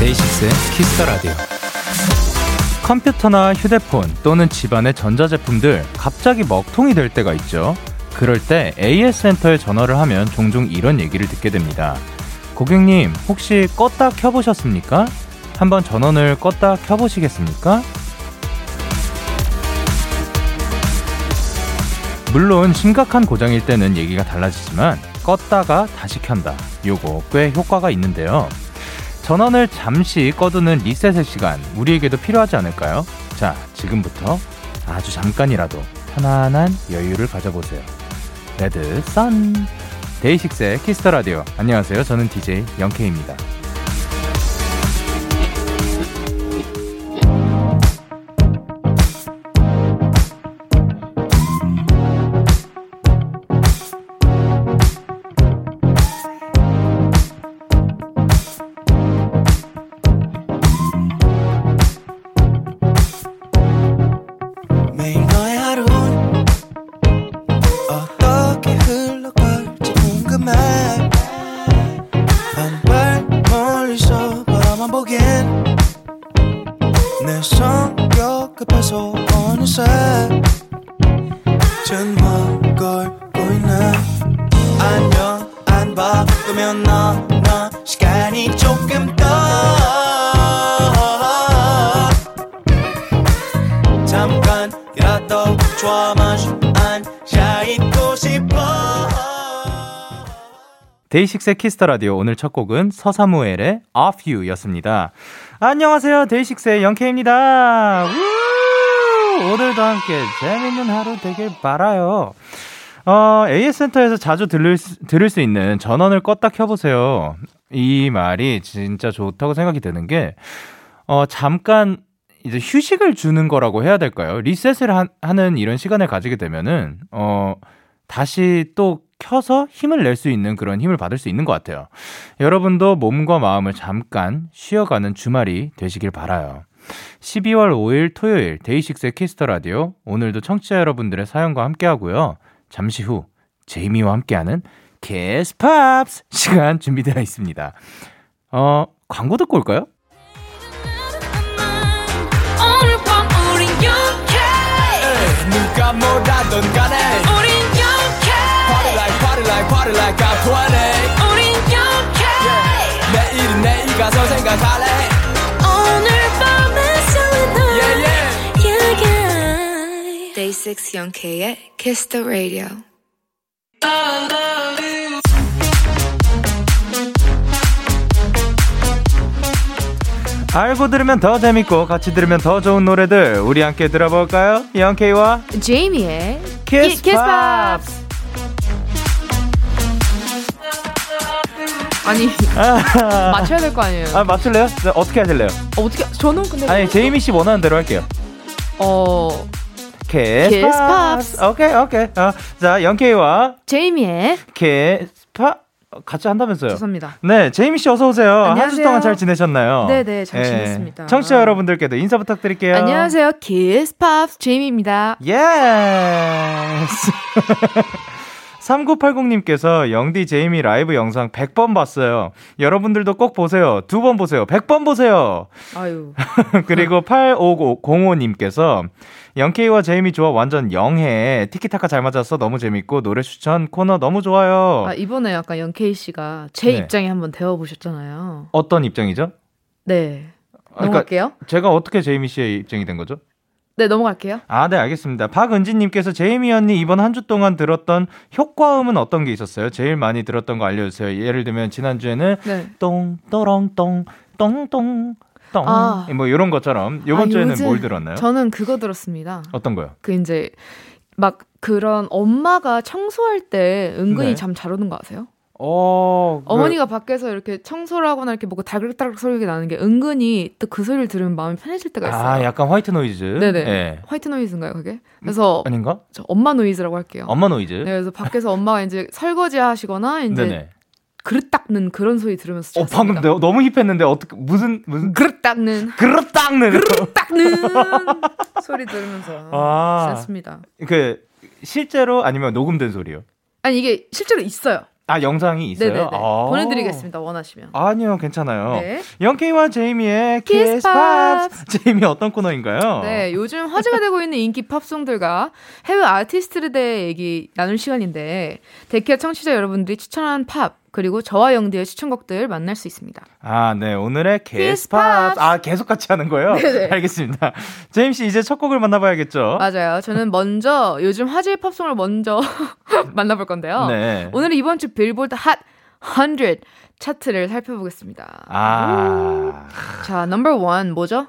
데이식스의 Kiss the Radio. 컴퓨터나 휴대폰 또는 집안의 전자제품들 갑자기 먹통이 될 때가 있죠. 그럴 때 AS 센터에 전화를 하면 종종 이런 얘기를 듣게 됩니다. 고객님, 혹시 껐다 켜보셨습니까? 한번 전원을 껐다 켜보시겠습니까? 물론 심각한 고장일 때는 얘기가 달라지지만 껐다가 다시 켠다. 요거 꽤 효과가 있는데요. 전원을 잠시 꺼두는 리셋의 시간 우리에게도 필요하지 않을까요? 자, 지금부터 아주 잠깐이라도 편안한 여유를 가져보세요. Red Sun 데이식스의 Kiss the Radio. 안녕하세요. 저는 DJ 영케이입니다. 걸고 있네 안녕 안 바쁘면 너너 시간이 조금 더 잠깐이라도 좋아 마주 앉아 있고 싶어 데이식스의 키스 더 라디오 오늘 첫 곡은 서사무엘의 Off You였습니다. 안녕하세요. 데이식스의 영케입니다. 우! 오늘도 함께 재밌는 하루 되길 바라요. 어, AS 센터에서 자주 들을, 수- 들을 수 있는 전원을 껐다 켜보세요. 이 말이 진짜 좋다고 생각이 드는 게, 어, 잠깐 이제 휴식을 주는 거라고 해야 될까요? 리셋을 하, 하는 이런 시간을 가지게 되면은, 어, 다시 또 켜서 힘을 낼 수 있는 그런 힘을 받을 수 있는 것 같아요. 여러분도 몸과 마음을 잠깐 쉬어가는 주말이 되시길 바라요. 12월 5일 토요일 데이식스의 키스 더 라디오. 오늘도 청취자 여러분들의 사연과 함께 하고요. 잠시 후 제이미와 함께하는 키스 팝스 시간 준비되어 있습니다. 어, 광고 듣고 올까요? 우린 young해 누가 뭐라던 간에. 우린 영케 Party like party like party like I'm 20 우린 영케 내일은 내일 가서 생각할래 6 영케의 Kiss the Radio 알고 들으면 더 재밌고 같이 들으면 더 좋은 노래들 우리 함께 들어볼까요? 영케이와 제이미의 키스팝스 아니 맞춰야 될 거 아니에요. 아 맞출래요? 네, 어떻게 하실래요? 어떻게 저는 근데 아니 제이미 씨 원하는 대로 할게요. 어 키스팝스 키스팝스. 오케이 오케이 어, 자 영케이와 제이미의 키스팝 같이 한다면서요? 죄송합니다. 네, 제이미 씨 어서 오세요. 한주 안녕하세요. 동안 잘 지내셨나요? 네 네, 잘 지냈습니다. 청취자 여러분들께도 인사 부탁드릴게요. 안녕하세요. 키스 팝스 제이미입니다. Yes. 3980님께서 영디 제이미 라이브 영상 100번 봤어요. 여러분들도 꼭 보세요. 두 번 보세요. 100번 보세요. 아유. 그리고 8505님께서 영케이와 제이미 조합 완전 영해. 티키타카 잘 맞았어. 너무 재밌고 노래 추천 코너 너무 좋아요. 아, 이번에 약간 영케이 씨가 제 네. 입장에 한번 되어 보셨잖아요. 어떤 입장이죠? 네. 아, 그러니까 넘어갈게요. 제가 어떻게 제이미 씨의 입장이 된 거죠? 네, 넘어갈게요. 아, 네, 알겠습니다. 박은지님께서 제이미 언니 이번 한 주 동안 들었던 효과음은 어떤 게 있었어요? 제일 많이 들었던 거 알려주세요. 예를 들면 지난주에는 네. 똥, 또렁, 똥, 똥똥, 똥. 아. 뭐 이런 것처럼 이번 아, 주에는 뭘 들었나요? 저는 그거 들었습니다. 어떤 거요? 그 이제 막 그런 엄마가 청소할 때 은근히 네. 잠잘 오는 거 아세요? 어, 그- 어머니가 밖에서 이렇게 청소를 하거나 이렇게 뭐가 다글다글 소리가 나는 게 은근히 또 그 소리를 들으면 마음이 편해질 때가 있어요. 아, 약간 white noise. 네네. 예. white noise인가요, 그게? 그래서 아닌가? 저 엄마 노이즈라고 할게요. 엄마 노이즈. 네, 그래서 밖에서 엄마가 이제 설거지 하시거나 이제 네네. 그릇 닦는 그런 소리 들으면서 어, 방금. 너, 너무 hip했는데 어떻게 무슨 무슨 그릇 닦는 그릇 닦는 닦는 소리 들으면서 아. 잤습니다. 그 실제로 아니면 녹음된 소리요? 아니 이게 실제로 있어요. 아 영상이 있어요? 아. 보내드리겠습니다. 원하시면. 아니요, 괜찮아요. 네. 영케이와 제이미의 키스 팝스. 제이미 어떤 코너인가요? 네, 요즘 화제가 되고 있는 인기 팝송들과 해외 아티스트에 대해 얘기 나눌 시간인데 데키라 청취자 여러분들이 추천한 팝 그리고 저와 영디의 추천곡들 만날 수 있습니다. 아, 네. 오늘의. 팝스. 아, 계속 같이 하는 거예요? 네네. 알겠습니다. 제이미 씨 이제 첫 곡을 만나봐야겠죠? 맞아요. 저는 먼저 요즘 화제의 팝송을 먼저 만나볼 건데요. 네. 오늘 이번 주 빌보드 핫 100 차트를 살펴보겠습니다. 아, 자, 넘버 원 뭐죠?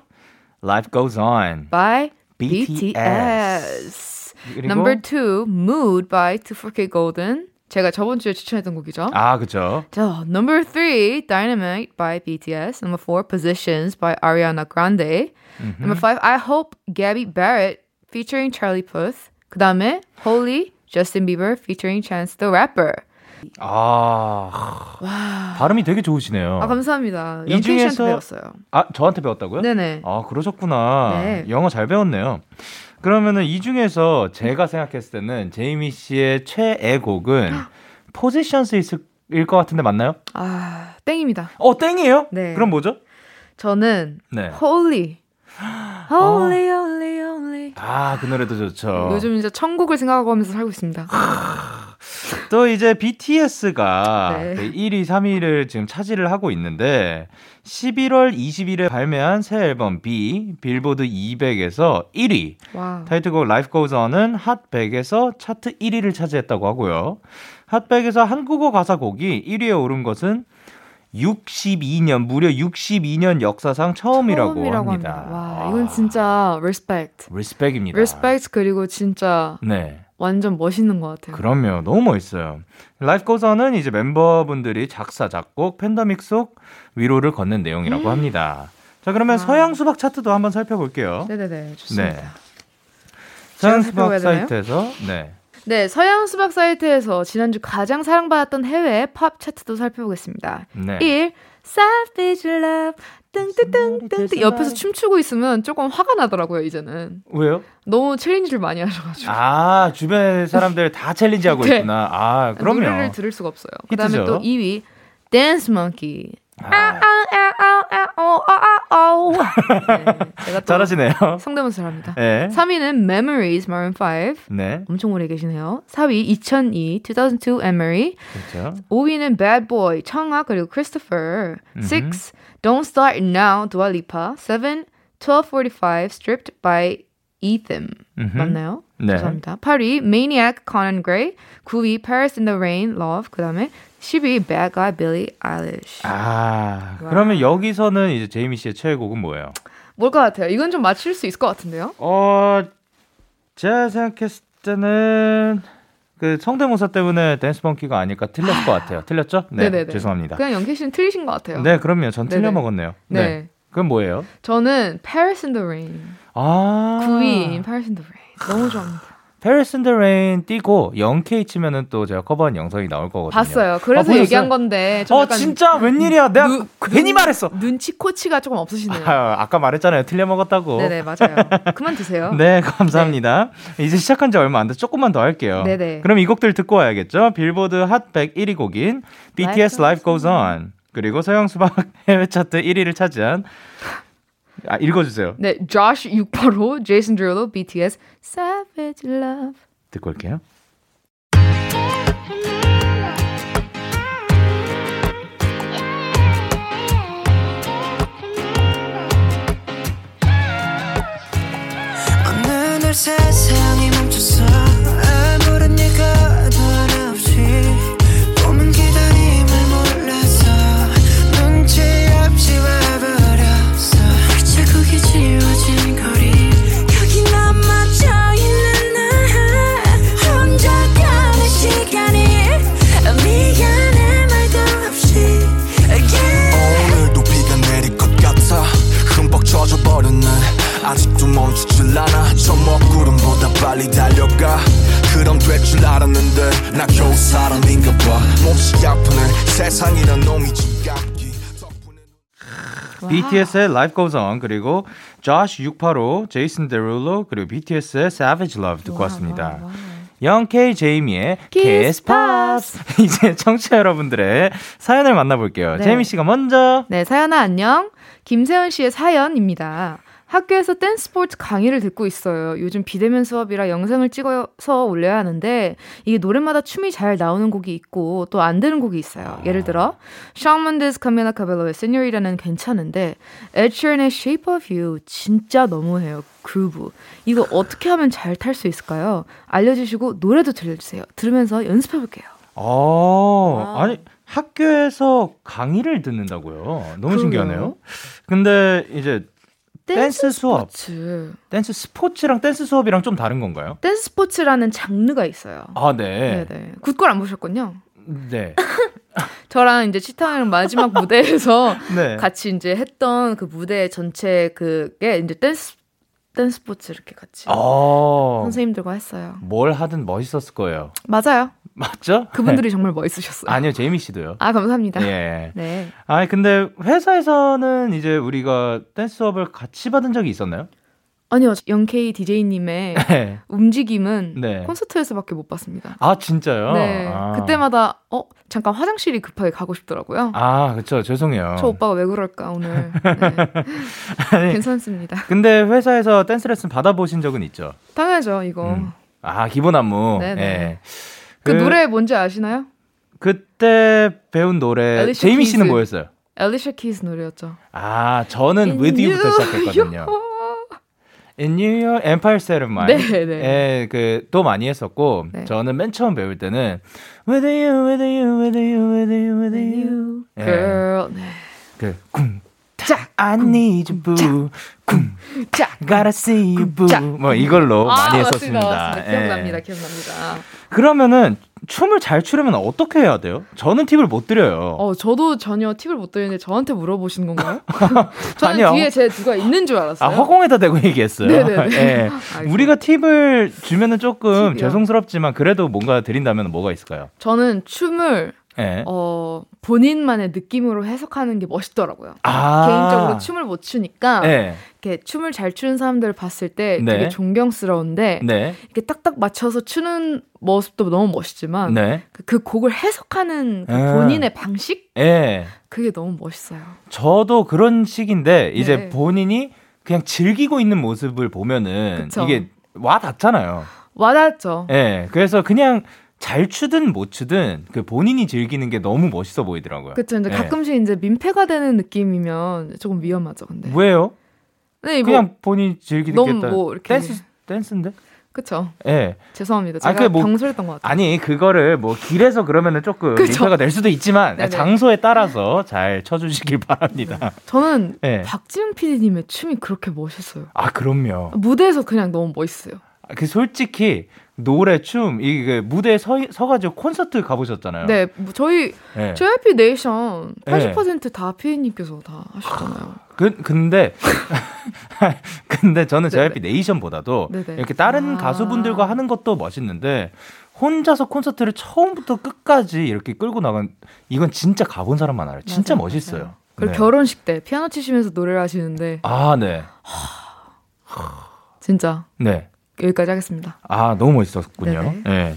Life Goes On. by BTS. BTS. Number two, Mood by 247 Golden. 제가 저번 주에 추천했던 곡이죠. 아, 그죠. 자, number three, Dynamite by BTS. Number four, Positions by Ariana Grande. Number five, I Hope Gabby Barrett featuring Charlie Puth. 그 다음에 Holy, Justin Bieber featuring Chance the Rapper. 아, 발음이 되게 좋으시네요. 아, 감사합니다. 이 중에서- 배웠어요. 아, 저한테 배웠다고요? 네네. 아, 그러셨구나. 네. 영어 잘 배웠네요. 그러면은 이 중에서 제가 생각했을 때는 제이미 씨의 최애 곡은 포지션스 있을 것 같은데 맞나요? 아, 땡입니다. 어, 땡이에요? 네. 그럼 뭐죠? 저는 네. Holy. Holy, holy, holy. 아, 그 노래도 좋죠. 요즘 이제 천국을 생각하고 하면서 살고 있습니다. 또 이제 BTS가 네. 1위, 3위를 지금 차지를 하고 있는데 11월 20일에 발매한 새 앨범 B 빌보드 200에서 1위 와. 타이틀곡 Life Goes On은 핫 100에서 차트 1위를 차지했다고 하고요. 핫 100에서 한국어 가사곡이 1위에 오른 것은 62년 무려 62년 역사상 처음이라고, 처음이라고 합니다. 와, 이건 진짜 respect. 리스펙입니다. respect 그리고 진짜 네. 완전 멋있는 것 같아요. 그럼요. 너무 멋있어요. Goes On은 이제 멤버분들이 작사, 작곡, 팬더믹 속 위로를 걷는 내용이라고 합니다. 자, 그러면 아. 서양 수박 차트도 한번 살펴볼게요. 네네네 좋습니다. 네. 서양 수박? 사이트에서 네. 네, 서양 수박 사이트에서 지난주 가장 사랑받았던 해외 팝 차트도 살펴보겠습니다. 네. 1. Savage Love 뜬뜨뜬뜬뜨 옆에서 춤추고 있으면 조금 화가 나더라고요 이제는 왜요? 너무 challenge를 많이 하셔가지고 아, 주변 사람들 다 challenge 하고 네. 있구나. 아, 그럼요. 노래를 들을 수가 없어요. 그다음에 히트죠. 또 2위 Dance Monkey 아, 네, 제가 또 잘하시네요. 성대모사 잘합니다. 네. 3위는 Memories Maroon 5 네. 엄청 오래 계시네요. 4위 2002 2002 Anne-Marie 그렇죠. 5위는 Bad Boy 청아 그리고 Christopher 6 Don't Start Now Dua Lipa 7 1245 Stripped by Ethan 음흠. 맞나요? 네. 죄송합니다. 8위 Maniac Conan Gray 9위 Paris in the Rain Love 그 다음에 10위 Bad Guy Billie Eilish 아, 와. 그러면 여기서는 이제 제이미 씨의 최애곡은 뭐예요? 뭘 것 같아요? 이건 좀 맞출 수 있을 것 같은데요? 어, 제가 생각했을 때는 그 성대모사 때문에 Dance Monkey가 아닐까 틀렸을 것 같아요. 틀렸죠? 네. 네네네. 죄송합니다. 그냥 영케 씨는 틀리신 것 같아요. 네, 그럼요. 전 틀려. 먹었네요. 네. 네. 그럼 뭐예요? 저는 Paris in the Rain 아. 9위인 Paris in the Rain 너무 좋아합니다. Paris in the Rain 띄고 영케이 치면은 또 제가 커버한 영상이 나올 거거든요. 봤어요. 그래서 아? 얘기한 건데 좀 어, 진짜 웬일이야. 내가 눈- 괜히 눈- 말했어. 눈치 코치가 조금 없으시네요. 아, 아까 말했잖아요. 틀려 먹었다고. 네네 맞아요. 그만 드세요. 네, 감사합니다. 이제 시작한 지 얼마 안 돼서 조금만 더 할게요. 네네. 그럼 이 곡들 듣고 와야겠죠? 빌보드 핫100 1위 곡인 BTS Life Goes On 그리고 서영 수박 해외 차트 1위를 차지한 아, 읽어주세요. 네, Josh 685, Jason Derulo, BTS, Savage Love. 듣고 올게요. 세상 줄 아나 저 먹구름보다 빨리 달려가 그럼 될 줄 알았는데 나 겨우 사람인가 봐 몹시 아프네 세상이란 놈이 지갑기 아. BTS의 Life Goes On 그리고 Josh 685, Jason Derulo 그리고 BTS의 Savage Love 듣고 와, 왔습니다. 와, 와. 영케이 제이미의 키스 파스. 이제 청취자 여러분들의 사연을 만나볼게요. 네. 제이미 씨가 먼저. 네, 사연아 안녕. 김세현 씨의 사연입니다. 학교에서 댄스 스포츠 강의를 듣고 있어요. 요즘 비대면 수업이라 영상을 찍어서 올려야 하는데 이게 노래마다 춤이 잘 나오는 곡이 있고 또 안 되는 곡이 있어요. 예를 들어 Shawn Mendes, Camila Cabello의 Senorita는 괜찮은데 Ed Sheeran의 Shape of You 진짜 너무해요. 그루브. 이거 어떻게 하면 잘 탈 수 있을까요? 알려주시고 노래도 들려주세요. 들으면서 연습해볼게요. 어, 아. 아니 학교에서 강의를 듣는다고요. 너무 그러게요. 신기하네요. 근데 이제 댄스 수업. 스포츠. 댄스 스포츠랑 댄스 수업이랑 좀 다른 건가요? 댄스 스포츠라는 장르가 있어요. 아, 네. 네네. 굿걸 안 보셨군요. 네. 저랑 이제 치타님이랑 마지막 무대에서 네. 같이 이제 했던 그 무대 전체 그게 이제 댄스 댄스 스포츠 이렇게 같이 어. 선생님들과 했어요. 뭘 하든 멋있었을 거예요. 맞아요. 맞죠? 그분들이 정말 멋있으셨어요. 아니요, 제이미 씨도요. 아 감사합니다. 예. 네. 아니 근데 회사에서는 이제 우리가 댄스 수업을 같이 받은 적이 있었나요? 아니요, 영케이 DJ님의 네. 움직임은 네. 콘서트에서밖에 못 봤습니다. 아 진짜요? 네. 아. 그때마다 어 잠깐 화장실이 급하게 가고 싶더라고요. 아 그렇죠. 죄송해요. 저 오빠가 왜 그럴까 오늘. 네. 아니, 괜찮습니다. 근데 회사에서 댄스 레슨 받아보신 적은 있죠? 당연하죠 이거. 음. 아 기본 안무. 네네. 예. 그, 노래 뭔지 아시나요? 그때 배운 노래 제이미 씨는 Keys. 뭐였어요? 엘리샤 키스 노래였죠. 아 저는 In With You부터 You. 시작했거든요. In New York, Empire State of Mind. 네, 네. 예, 그또 많이 했었고 네. 저는 맨 처음 배울 때는 With You, With You, With You, With You, With You. 예. Girl. 네. 그 쿵. 짝. I need you, boo. 쿵. 짝. Gotta see you, boo. 짝. 뭐 이걸로 많이 아, 했었습니다. 맞습니다, 맞습니다. 예. 기억납니다. 기억납니다. 그러면은 춤을 잘 추려면 어떻게 해야 돼요? 저는 팁을 못 드려요. 어, 저도 전혀 팁을 못 드리는데 저한테 물어보시는 건가요? 저는 아니요. 뒤에 제 누가 있는 줄 알았어요. 아, 허공에다 대고 얘기했어요. 네네네. 예. 알겠습니다. 우리가 팁을 주면은 조금 팁이요? 죄송스럽지만 그래도 뭔가 드린다면 뭐가 있을까요? 저는 춤을 예. 어, 본인만의 느낌으로 해석하는 게 멋있더라고요. 아. 개인적으로 춤을 못 추니까 예. 이렇게 춤을 잘 추는 사람들을 봤을 때 네. 되게 존경스러운데 네. 이렇게 딱딱 맞춰서 추는 모습도 너무 멋있지만 네. 그, 그 곡을 해석하는 그 아. 본인의 방식 예. 그게 너무 멋있어요. 저도 그런 식인데 이제 네. 본인이 그냥 즐기고 있는 모습을 보면은 그쵸. 이게 와 닿잖아요. 와닿죠. 예. 그래서 그냥 잘 추든 못 추든 그 본인이 즐기는 게 너무 멋있어 보이더라고요. 그쵸. 이제 예. 가끔씩 이제 민폐가 되는 느낌이면 조금 위험하죠. 근데. 왜요? 네, 뭐, 그냥 본인이 즐기겠다. 너무 뭐 이렇게- 댄스 댄스인데? 그쵸. 예. 죄송합니다. 아, 제가 그게 뭐- 경솔했던 것 같아요. 아니 그거를 뭐 길에서 그러면은 조금. 민폐가 될 수도 있지만 네네. 장소에 따라서 잘 쳐주시길 바랍니다. 저는 예. 박지훈 PD님의 춤이 그렇게 멋있어요. 아 그럼요. 무대에서 그냥 너무 멋있어요. 그 솔직히 노래 춤 이게 무대에 서 서가지고 콘서트 가보셨잖아요. 네, 뭐 저희 예. JYP 네이션 네. 80%다 PD님께서 다 하시잖아요. 그 근데 근데 저는 네네. JYP 네이션보다도 네네. 이렇게 다른 아. 가수분들과 하는 것도 멋있는데 혼자서 콘서트를 처음부터 끝까지 이렇게 끌고 나간 이건 진짜 가본 사람만 알아요. 진짜 맞아요, 멋있어요. 맞아요. 그리고 네. 결혼식 때 피아노 치시면서 노래를 하시는데 아 네. 진짜 네. 여기까지 하겠습니다. 아 너무 멋있었군요. 네.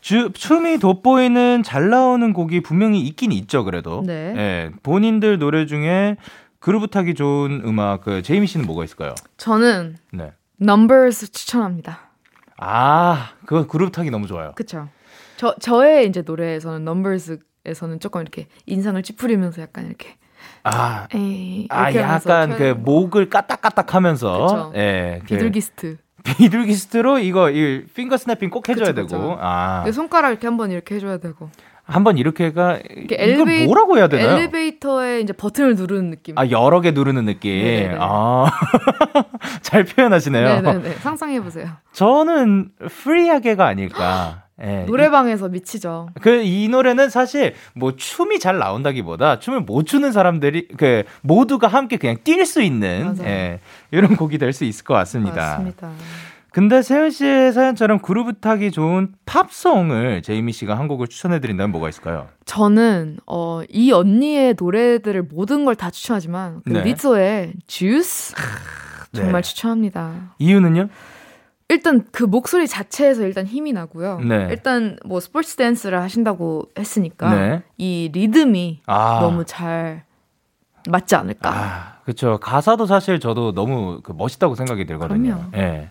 주, 춤이 돋보이는 잘 나오는 곡이 분명히 있긴 있죠. 그래도 네. 예, 본인들 노래 중에 그루브 타기 좋은 음악 그 제이미 씨는 뭐가 있을까요? 저는 네. Numbers 추천합니다. 아 그거 그루브 타기 너무 좋아요. 그쵸? 저 저의 이제 노래에서는 Numbers에서는 조금 이렇게 인상을 찌푸리면서 약간 이렇게 아 에이 아, 하면서 약간 그 목을 까딱까딱 하면서 그쵸. 예, 그 비둘기스트. 비둘기스트로 이거 이 finger snapping 꼭 해줘야 그쵸, 되고 그쵸. 아내 손가락 이렇게 한번 이렇게 해줘야 되고 한번 이렇게가 이렇게 이걸 엘리베이- 뭐라고 해야 되나요? 엘리베이터에 이제 버튼을 누르는 느낌. 아 여러 개 누르는 느낌. 네네네. 아잘 표현하시네요. 네네네. 상상해 보세요. 저는 free하게가 아닐까. 예. 노래방에서 미치죠. 그 이 노래는 사실 뭐 춤이 잘 나온다기보다 춤을 못 추는 사람들이 그 모두가 함께 그냥 뛸 수 있는. 예, 이런 곡이 될 수 있을 것 같습니다. 맞습니다. 근데 세은 씨의 사연처럼 그루브 타기 좋은 팝송을 제이미 씨가 한 곡을 추천해 드린다면 뭐가 있을까요? 저는 어, 이 언니의 노래들을 모든 걸 다 추천하지만 그 네. 리조의 주스 정말 네. 추천합니다. 이유는요? 일단 그 목소리 자체에서 일단 힘이 나고요. 네. 일단 뭐 스포츠 댄스를 하신다고 했으니까 네. 이 리듬이 아. 너무 잘 맞지 않을까. 아, 그렇죠. 가사도 사실 저도 너무 그 멋있다고 생각이 들거든요. 그럼요. 예.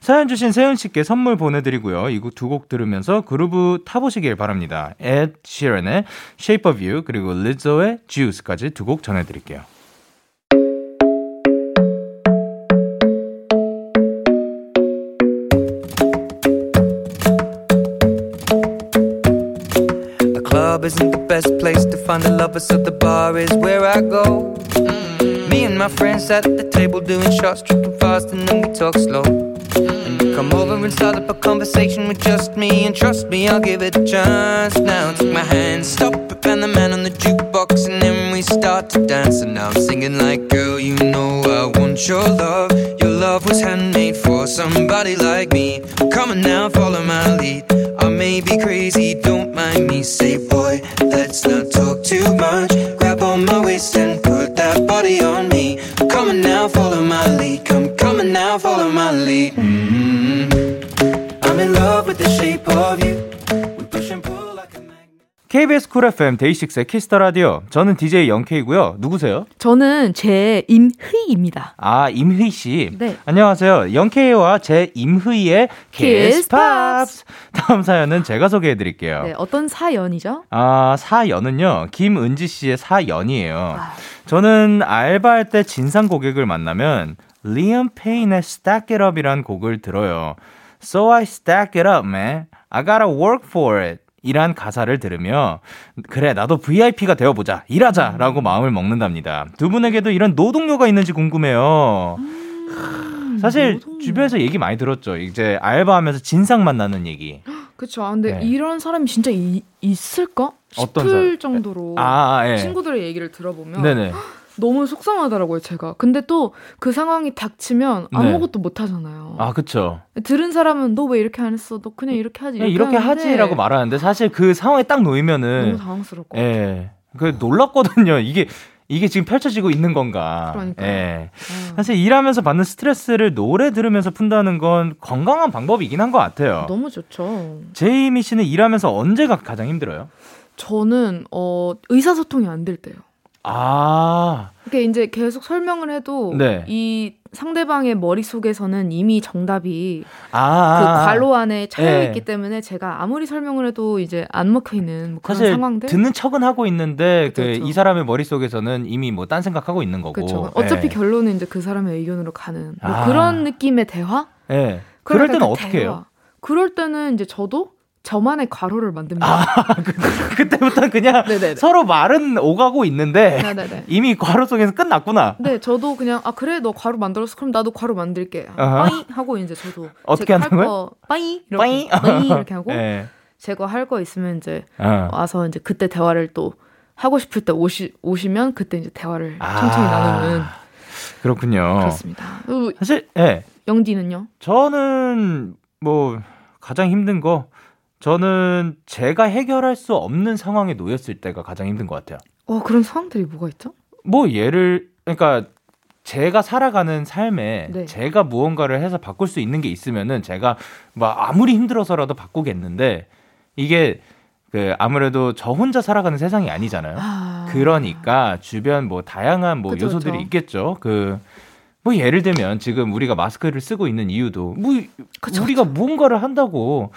사연 주신 세은 씨께 선물 보내드리고요. 이 두 곡 들으면서 그루브 타보시길 바랍니다. Ed Sheeran의 Shape of You 그리고 Lizzo의 Juice까지 두 곡 전해드릴게요. Club isn't the best place to find a lover, so the bar is where I go. Me and my friends sat at the table doing shots, tripping fast, and then we talk slow. And you come over and start up a conversation with just me, and trust me, I'll give it a chance. Now take my hand, stop it, and the man on the jukebox, and then we start to dance. And now I'm singing like, girl, you know I want your love. Your love was handmade for somebody like me. Come on now, follow my lead. May be crazy, don't mind me. Say, boy, let's not talk too much. Grab on my waist and put that body on me. Come on now, follow my lead. Come, on now, follow my lead. mm I'm in love with the shape of you. KBS 쿨 FM 데이식스의 키스터 라디오. 저는 DJ 영케이고요. 누구세요? 저는 제 임희입니다. 아, 제이미 씨. 네. 안녕하세요. 영케이와 제이미의 키스 팝스. 다음 사연은 제가 소개해 드릴게요. 네, 어떤 사연이죠? 아, 사연은요. 김은지 씨의 사연이에요. 아. 저는 알바할 때 진상 고객을 만나면 리엄 페인의 Stack It Up이란 곡을 들어요. So I stack it up, man. I gotta work for it. 이란 가사를 들으며 그래 나도 VIP가 되어보자 일하자 라고 마음을 먹는답니다 두 분에게도 이런 노동요가 있는지 궁금해요 사실 노동요. 주변에서 얘기 많이 들었죠 이제 알바하면서 진상 만나는 얘기 그쵸. 아, 근데 네. 이런 사람이 진짜 이- 있을까? 어떤 싶을 사람? 정도로 아, 아, 예. 친구들의 얘기를 들어보면 네네 너무 속상하더라고요, 제가. 근데 또 그 상황이 닥치면 네. 아무것도 못 하잖아요. 아 그쵸 들은 사람은 너 왜 이렇게 안 했어? 너 그냥 이렇게 하지. 그냥 이렇게 하는데 하지라고 말하는데 사실 그 상황에 딱 너무 놓이면은 당황스럽고. 예. 그 놀랍거든요. 이게 이게 지금 펼쳐지고 있는 건가. 그러니까요. 예. 아, 사실 일하면서 받는 스트레스를 노래 들으면서 푼다는 건 건강한 방법이긴 한 것 같아요. 너무 좋죠. 제이미 씨는 일하면서 언제가 가장 힘들어요? 저는 어 의사소통이 안 될 때요. 아, 그게 이제 계속 설명을 해도 네. 이 상대방의 머릿속에서는 이미 정답이 아, 그 아. 괄호 안에 차여 네. 있기 때문에 제가 아무리 설명을 해도 이제 안 먹혀 있는 뭐 그런 사실 상황들 듣는 척은 하고 있는데 그쵸, 그 그쵸. 이 사람의 머릿속에서는 이미 뭐 딴 생각하고 있는 거고. 그렇죠. 어차피 예. 결론은 이제 그 사람의 의견으로 가는 뭐 아. 그런 느낌의 대화? 예. 그럴 그러니까 때는 그 어떻게 해요? 그럴 때는 이제 저도 저만의 괄호를 만듭니다. 그때부터 그냥 네네네. 서로 말은 오가고 있는데 네네네. 이미 괄호 속에서 끝났구나. 네, 저도 그냥 아 그래 너 괄호 만들었어 그럼 나도 괄호 만들게. bye 하고 이제 저도 어떻게 하는 할 거예요? 거 bye 이렇게 bye? bye 이렇게 하고 예. 제가 할 거 있으면 이제 어. 와서 이제 그때 대화를 또 하고 싶을 때 오시 오시면 그때 이제 대화를 아. 천천히 나누는 그렇군요. 그렇습니다. 사실 예. 영디는요? 저는 뭐 가장 힘든 거 저는 제가 해결할 수 없는 상황에 놓였을 때가 가장 힘든 것 같아요. 어 그런 상황들이 뭐가 있죠? 뭐 예를 그러니까 제가 살아가는 삶에 네. 제가 무언가를 해서 바꿀 수 있는 게 있으면은 제가 뭐 아무리 힘들어서라도 바꾸겠는데 이게 그 아무래도 저 혼자 살아가는 세상이 아니잖아요. 아, 그러니까 주변 뭐 다양한 뭐 그쵸, 요소들이 그쵸. 있겠죠. 그 뭐 예를 들면 지금 우리가 마스크를 쓰고 있는 이유도 뭐 그쵸, 우리가 무언가를 한다고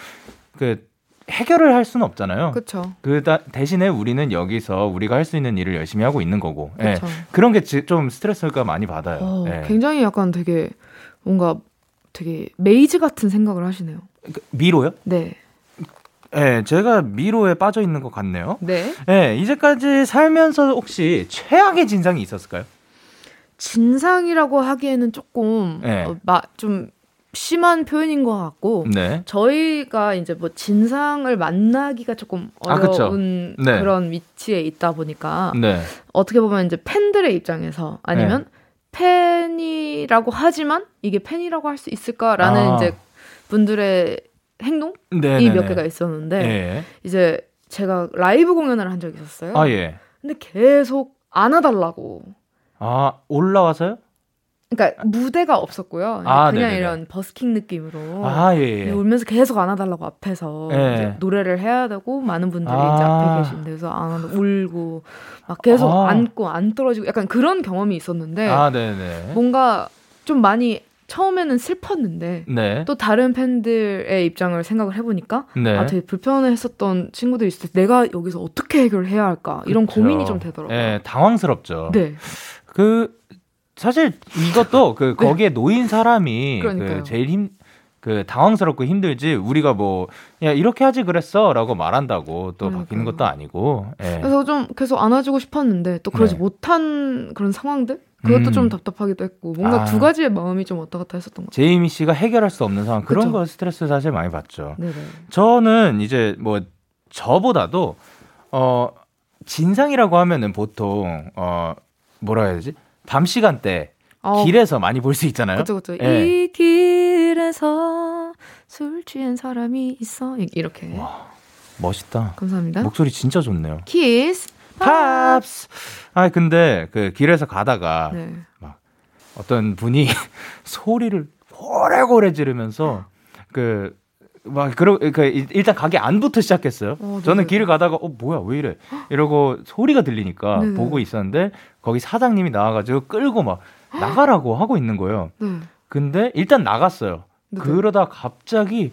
그 해결을 할 수는 없잖아요. 그렇죠. 그 다- 대신에 우리는 여기서 우리가 할 수 있는 일을 열심히 하고 있는 거고. 예. 그렇죠. 그런 게 좀 스트레스가 많이 받아요. 어, 예. 굉장히 약간 되게 뭔가 되게 maze 같은 생각을 하시네요. 그 미로요? 네. 예, 제가 미로에 빠져 있는 것 같네요. 네. 예, 이제까지 살면서 혹시 최악의 진상이 있었을까요? 진상이라고 하기에는 조금 네. 어, 마, 좀 심한 표현인 것 같고 네. 저희가 이제 뭐 진상을 만나기가 조금 아. 어려운 네. 그런 위치에 있다 보니까 네. 어떻게 보면 이제 팬들의 입장에서 아니면 팬이라고 하지만 이게 팬이라고 할 수 있을까라는 아. 이제 분들의 행동이 네. 몇 개가 있었는데 예. 이제 제가 라이브 공연을 한 적이 있었어요. 아, 예. 근데 계속 안아달라고. 아, 올라와서요? 그러니까 무대가 없었고요. 아, 그냥 네네네. 이런 버스킹 느낌으로. 아, 예, 예. 울면서 계속 안아달라고 앞에서 예. 노래를 해야 되고 많은 분들이 아. 이제 앞에 계신데 그래서 안아 울고 막 계속 아. 안고 안 떨어지고 약간 그런 경험이 있었는데 아, 네, 네. 뭔가 좀 많이 처음에는 슬펐는데 네. 또 다른 팬들의 입장을 생각을 해보니까 네. 아 되게 불편했었던 친구들이 있을 때 내가 여기서 어떻게 해결을 해야 할까 이런 그쵸. 고민이 좀 되더라고요. 예, 당황스럽죠. 네. 그 사실 이것도 그 네. 거기에 놓인 사람이 그러니까요. 그 제일 힘 그 당황스럽고 힘들지 우리가 뭐 야 이렇게 하지 그랬어라고 말한다고 또 그러니까요. 바뀌는 것도 아니고 예. 그래서 좀 계속 안아주고 싶었는데 또 그러지 네. 못한 그런 상황들 그것도 음. 좀 답답하기도 했고 뭔가 아. 두 가지의 마음이 좀 왔다 갔다 했었던 것 제이미 씨가 해결할 수 없는 상황 그런. 거 스트레스 사실 많이 받죠. 같아요. 네네. 저는 이제 뭐 저보다도 어 진상이라고 하면은 보통 어 뭐라 해야 되지 밤 시간대 어, 길에서 많이 볼 수 있잖아요. 그쵸 그쵸. 예. 이 길에서 술 취한 사람이 있어 이- 이렇게. 와. 멋있다. 감사합니다. 목소리 진짜 좋네요. Kiss. Pops. 아 근데 그 길에서 가다가 네. 어떤 분이 소리를 고래고래 지르면서 그 막 그러 그 일단 가게 안부터 시작했어요. 어, 저는 네네. 길을 가다가 어 뭐야 왜 이래 이러고 소리가 들리니까 네네. 보고 있었는데 거기 사장님이 나와가지고 끌고 막 나가라고 하고 있는 거예요. 네. 근데 일단 나갔어요. 네네. 그러다 갑자기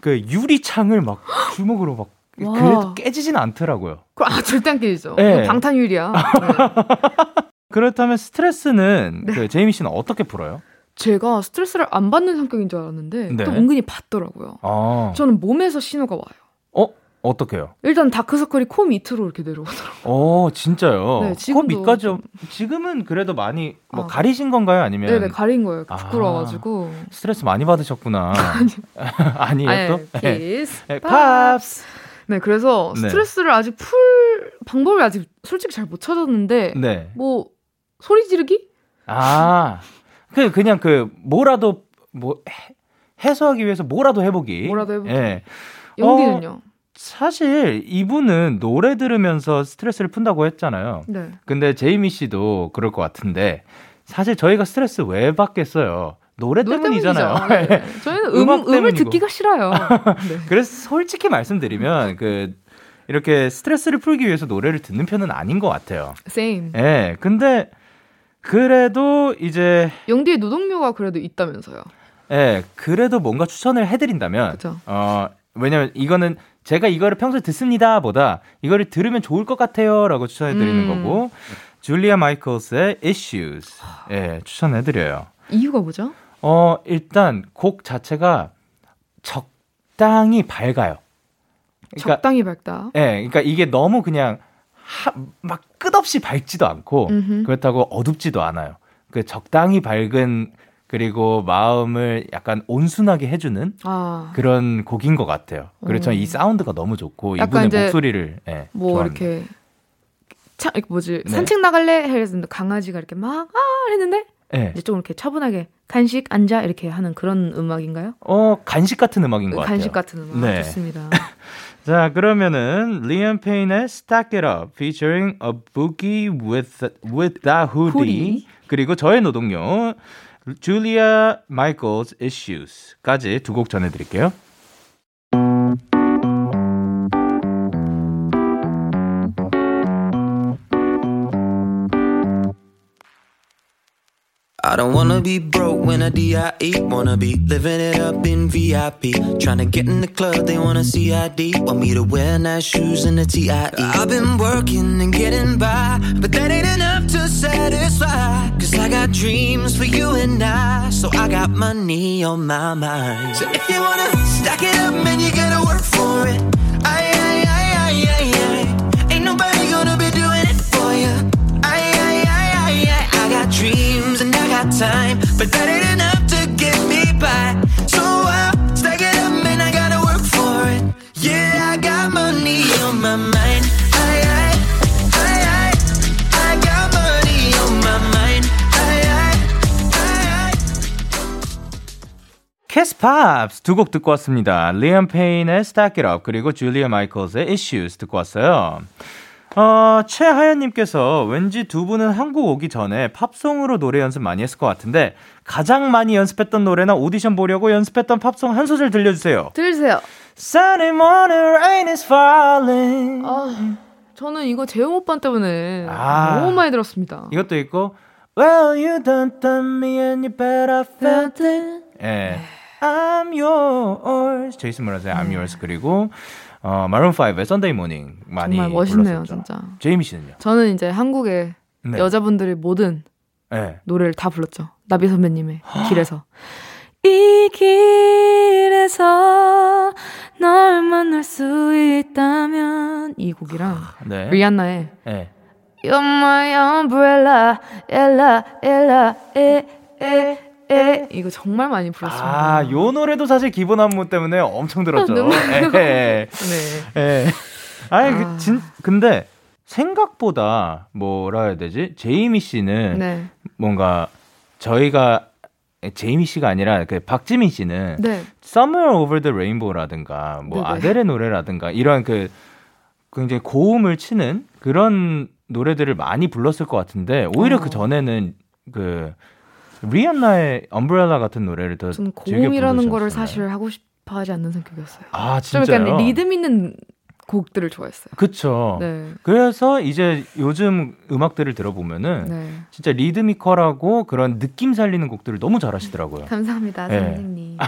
그 유리창을 막 주먹으로 막 와. 그래도 깨지진 않더라고요. 그럼 아 절대 안 깨지죠. 네. 이거 방탄 유리야. 네. 그렇다면 스트레스는 네. 그 제이미 씨는 어떻게 풀어요? 제가 스트레스를 안 받는 성격인 줄 알았는데 네. 또 은근히 받더라고요. 아, 저는 몸에서 신호가 와요. 어 어떻게요? 일단 다크서클이 코 밑으로 이렇게 내려오더라고요. 어 진짜요? 네, 코 지금도 밑까지 좀- 지금은 그래도 많이 뭐 아. 가리신 건가요? 아니면 네네 가린 거예요. 아. 부끄러워 가지고. 스트레스 많이 받으셨구나. 아니 에요 아니, 또? 네. 키스. 네, Pop. Pops. 네, 그래서 네. 스트레스를 아직 풀 방법을 아직 솔직히 잘 못 찾았는데 네. 뭐 소리 지르기? 아, 그 그냥 그 뭐라도 뭐 해- 해소하기 위해서 뭐라도 해보기. 뭐라도 해보기. 예. 연기는요? 사실 이분은 노래 들으면서 스트레스를 푼다고 했잖아요. 네. 근데 제이미 씨도 그럴 것 같은데 사실 저희가 스트레스 왜 받겠어요? 노래, 노래 때문이잖아요. 때문이죠. 네. 저희는 음, 음악 음을. 듣기가 싫어요. 네. 그래서 솔직히 말씀드리면 그 이렇게 스트레스를 풀기 위해서 노래를 듣는 편은 아닌 것 같아요. Same. 예. 근데 그래도 이제 영디의 노동요가 그래도 있다면서요. 예, 그래도 뭔가 추천을 해드린다면. 어 왜냐면 이거는 제가 이거를 평소에 듣습니다보다 이거를 들으면 좋을 것 같아요라고 추천해드리는 음. 거고 줄리아 마이클스의 Issues 예 추천해드려요. 이유가 뭐죠? 어 일단 곡 자체가 적당히 밝아요. 그러니까 적당히 밝다. 예, 그러니까 이게 너무 그냥 하, 막 끝없이 밝지도 않고 음흠. 그렇다고 어둡지도 않아요. 그 적당히 밝은 그리고 마음을 약간 온순하게 해주는 아, 그런 곡인 것 같아요. 그리고 저는 음. 이 사운드가 너무 좋고 이분의 목소리를 예, 뭐 좋아합니다. 이렇게 차, 뭐지 네. 산책 나갈래 해서 강아지가 이렇게 막 아 했는데 예. 이제 좀 이렇게 차분하게 간식 앉아 이렇게 하는 그런 음악인가요? 어 간식 같은 음악인 것 같아요. 간식 같은 음악 네. 좋습니다. 자 그러면은 리암 페인의 Stack It Up featuring A Boogie wit wit da Hoodie Hoodie. 그리고 저의 노동요 줄리아 마이클스 Issues까지 두 곡 전해 드릴게요. I don't wanna be broke when I D.I.E. Wanna be living it up in VIP. Tryna get in the club, they wanna see ID. Want me to wear nice shoes and a T.I.E. I've been working and getting by, but that ain't enough to satisfy. Cause I got dreams for you and I, so I got money on my mind. So if you wanna stack it up, man, you gotta work for it. time, but that ain't enough to get me by. So I stack it up and I gotta work for it. Yeah, I got money on my mind. I, I, I, I, I got money on my mind. I, I, I, I. 캐스팝스 두곡 듣고 왔습니다. 리언 페인의 Stack It Up 그리고 줄리아 마이클스의 Issues 듣고 왔어요. 어, 최하연님께서 왠지 두 분은 한국 오기 전에 팝송으로 노래 연습 많이 했을 것 같은데 가장 많이 연습했던 노래나 오디션 보려고 연습했던 팝송 한 소절 들려주세요. 들으세요. Sunny morning rain is falling. 아, 저는 이거 재용 오빠 때문에 아. 너무 많이 들었습니다. 이것도 있고 Well you don't done me and you better felt it. 예. I'm yours. 제이슨 브라즈의 I'm yours 그리고 어 마룬 5의 Sunday Morning 많이 정말 멋있네요. 진짜. 제이미 씨는요? 저는 이제 한국의 네. 여자분들의 모든 네. 노래를 다 불렀죠. 나비 선배님의 길에서. 이 길에서 널 만날 수 있다면 이 곡이랑 네. 리안나의 네. You're my umbrella, ella, ella, 에, 에, 에 이거 정말 많이 불렀습니다. 아, 요 노래도 사실 기본 안무 때문에 엄청 들었죠. 눈물 예. 네. 예. 아니, 아. 그, 진, 근데 생각보다 뭐라 해야 되지? 제이미 씨는 네. 뭔가 저희가 제이미 씨가 아니라 그 박지민 씨는 네. Summer Over the Rainbow라든가 뭐 네네. 아델의 노래라든가 이런 그 굉장히 고음을 치는 그런 노래들을 많이 불렀을 것 같은데 오히려 어. 그 전에는 그 리안나의 Umbrella 같은 노래를 더 저는 즐겨 고음이라는 거를. 사실 하고 싶어 하지 않는 성격이었어요. 아 좀 진짜요? 약간 리듬 있는 곡들을 좋아했어요. 그쵸. 네. 그래서 이제 요즘 음악들을 들어보면은 네. 진짜 리드미컬하고 그런 느낌 살리는 곡들을 너무 잘하시더라고요. 감사합니다, 네. 선생님.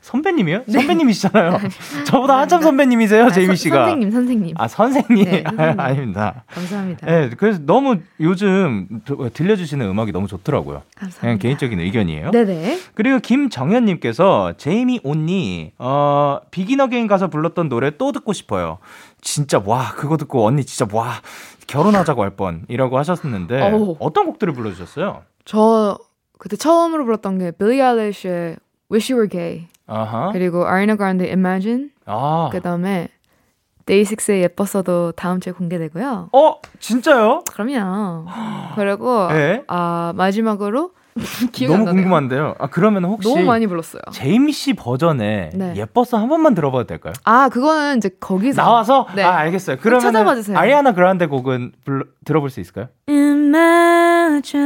선배님이요? 선배님이시잖아요. 저보다 한참 선배님이세요, 아, 제이미 선- 씨가. 선생님, 선생님. 아 선생님? 네, 선생님. 아닙니다 감사합니다. 네, 그래서 너무 요즘 도- 들려주시는 음악이 너무 좋더라고요. 감사합니다. 그냥 개인적인 의견이에요. 네네. 그리고 김정현님께서 제이미 언니 어 비긴 어게인 가서 불렀던 노래 또 듣고 싶어요. 진짜 와 그거 듣고 언니 진짜 와 결혼하자고 할 뻔이라고 하셨는데 어우. 어떤 곡들을 불러주셨어요? 저 그때 처음으로 불렀던 게 빌리 아일리시의 Wish You Were Gay 아하. 그리고 아리나 그란데 Imagine 아. 그다음에 데이식스의 예뻤어도 다음 주에 공개되고요. 어 진짜요? 그럼요. 그리고 네. 아 마지막으로 너무 나네요. 궁금한데요. 아 그러면 혹시 너무 많이 불렀어요. 제이미 씨 버전에 네. 예뻐서 한 번만 들어봐도 될까요? 아 그거는 이제 거기서 나와서 네. 아 알겠어요. 그러면 찾아봐 주세요. 아리아나 그란데 곡은 불러, 들어볼 수 있을까요? Imagine